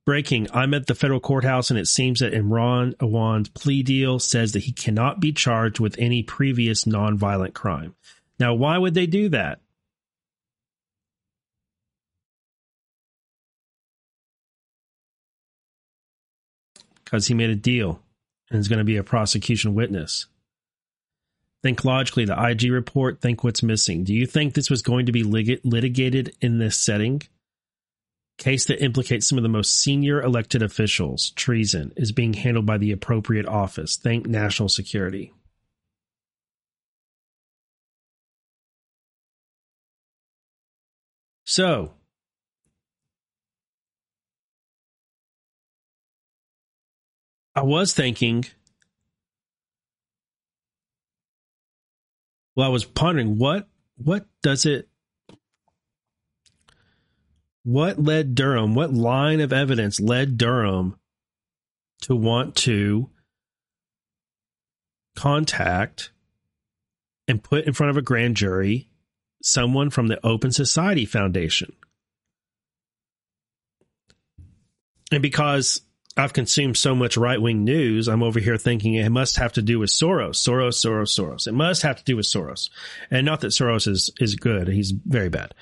Breaking. I'm at the federal courthouse, and it seems that Imran Awan's plea deal says that he cannot be charged with any previous nonviolent crime. Now, why would they do that? Because he made a deal and is going to be a prosecution witness. Think logically, the IG report, think what's missing. Do you think this was going to be lig- litigated in this setting? Case that implicates some of the most senior elected officials, treason, is being handled by the appropriate office. Think national security. So, I was thinking, well, I was pondering what what does it what led Durham, what line of evidence led Durham to want to contact and put in front of a grand jury someone from the Open Society Foundation? And because I've consumed so much right wing news, I'm over here thinking it must have to do with Soros, Soros, Soros, Soros. It must have to do with Soros, and not that Soros is is good; he's very bad.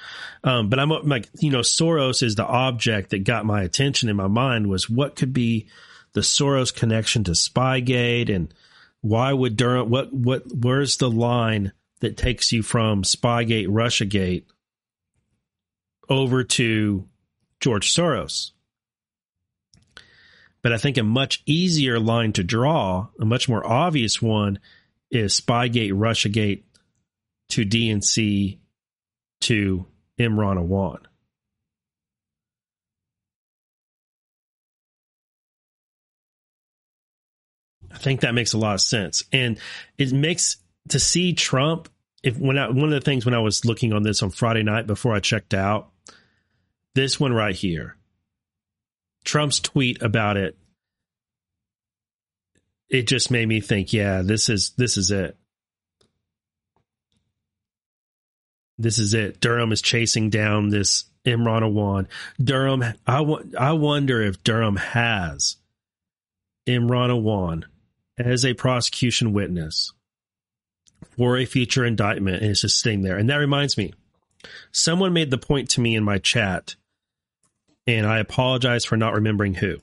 Um, but I'm like, you know, Soros is the object that got my attention in my mind was what could be the Soros connection to Spygate, and why would Durham? What what? Where's the line that takes you from Spygate, RussiaGate over to George Soros? But I think a much easier line to draw, a much more obvious one, is Spygate, Russiagate to DNC to Imran Awan. I think that makes a lot of sense. And it makes to see Trump if when I, one of the things when I was looking on this on Friday night before I checked out, this one right here Trump's tweet about it, it just made me think, yeah, this is this is it. This is it. Durham is chasing down this Imran Awan. Durham, I, wonder if Durham has Imran Awan as a prosecution witness for a future indictment and it's just sitting there. And that reminds me, someone made the point to me in my chat and I apologize for not remembering who.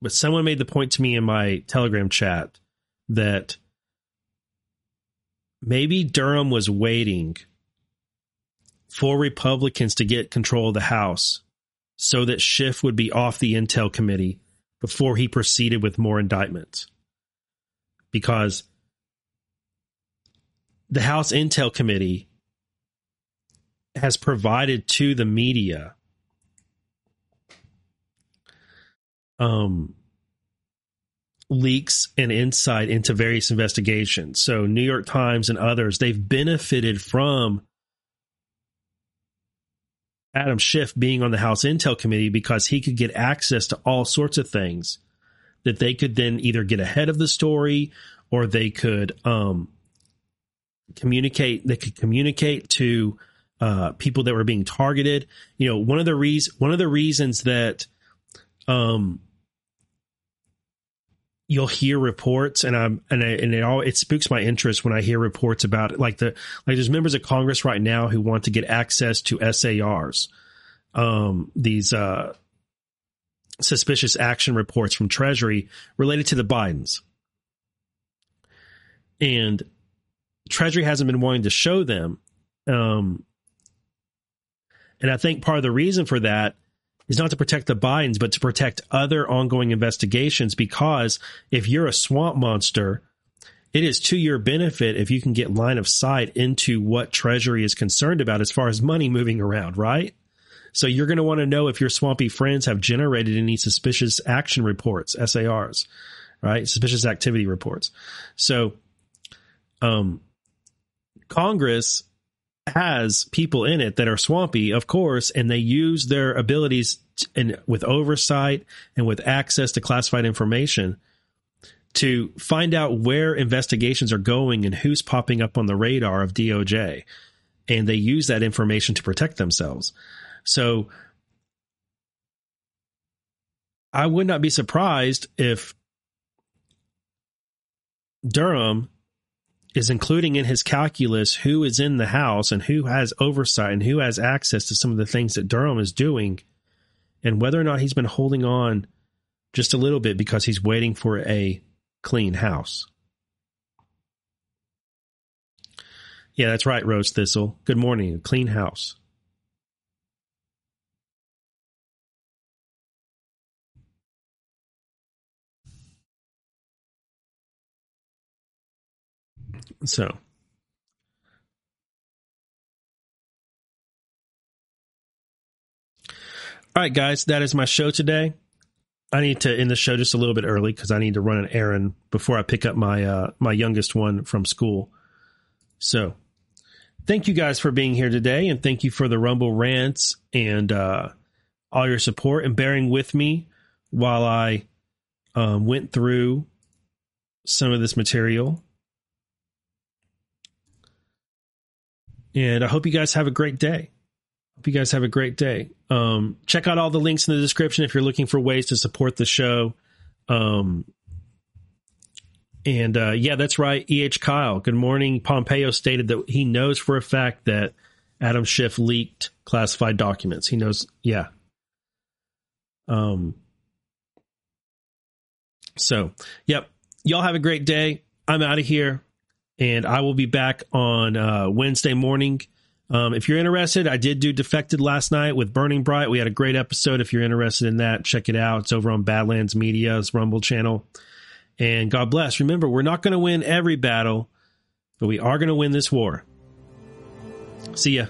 But someone made the point to me in my Telegram chat that maybe Durham was waiting for Republicans to get control of the House so that Schiff would be off the Intel committee before he proceeded with more indictments. Because the House Intel committee has provided to the media um leaks and insight into various investigations. So New York Times and others, they've benefited from Adam Schiff being on the House Intel Committee because he could get access to all sorts of things that they could then either get ahead of the story or they could um, communicate. They could communicate to uh, people that were being targeted. You know, one of the reasons one of the reasons that um, you'll hear reports, and I'm and I, and it all it spooks my interest when I hear reports about it. Like the like there's members of Congress right now who want to get access to SARs, um, these uh, suspicious action reports from Treasury related to the Bidens, and Treasury hasn't been wanting to show them. Um, and I think part of the reason for that is not to protect the Bidens, but to protect other ongoing investigations. Because if you're a swamp monster it is to your benefit if you can get line of sight into what Treasury is concerned about as far as money moving around, right? So you're going to want to know if your swampy friends have generated any suspicious action reports, SARs, right? Suspicious activity reports. So, um, Congress has people in it that are swampy, of course, and they use their abilities and with oversight and with access to classified information to find out where investigations are going and who's popping up on the radar of DOJ. And they use that information to protect themselves. So I would not be surprised if Durham is including in his calculus who is in the house and who has oversight and who has access to some of the things that Durham is doing and whether or not he's been holding on just a little bit because he's waiting for a clean house. Yeah, that's right, Rose Thistle. Good morning. a Clean house. So, all right, guys, that is my show today. I need to end the show just a little bit early because I need to run an errand before I pick up my uh, my youngest one from school. So, thank you guys for being here today, and thank you for the Rumble rants and uh, all your support and bearing with me while I um, went through some of this material. And I hope you guys have a great day. Hope you guys have a great day. Um, check out all the links in the description if you're looking for ways to support the show. Um, and uh, yeah, that's right. E.H. Kyle, good morning. Pompeo stated that he knows for a fact that Adam Schiff leaked classified documents. He knows, yeah. Um. So, yep. Y'all have a great day. I'm out of here and I will be back on uh, Wednesday morning. Um, if you're interested, I did do Defected last night with Burning Bright. We had a great episode. If you're interested in that, check it out. It's over on Badlands Media's Rumble channel. And God bless. Remember, we're not going to win every battle, but we are going to win this war. See ya.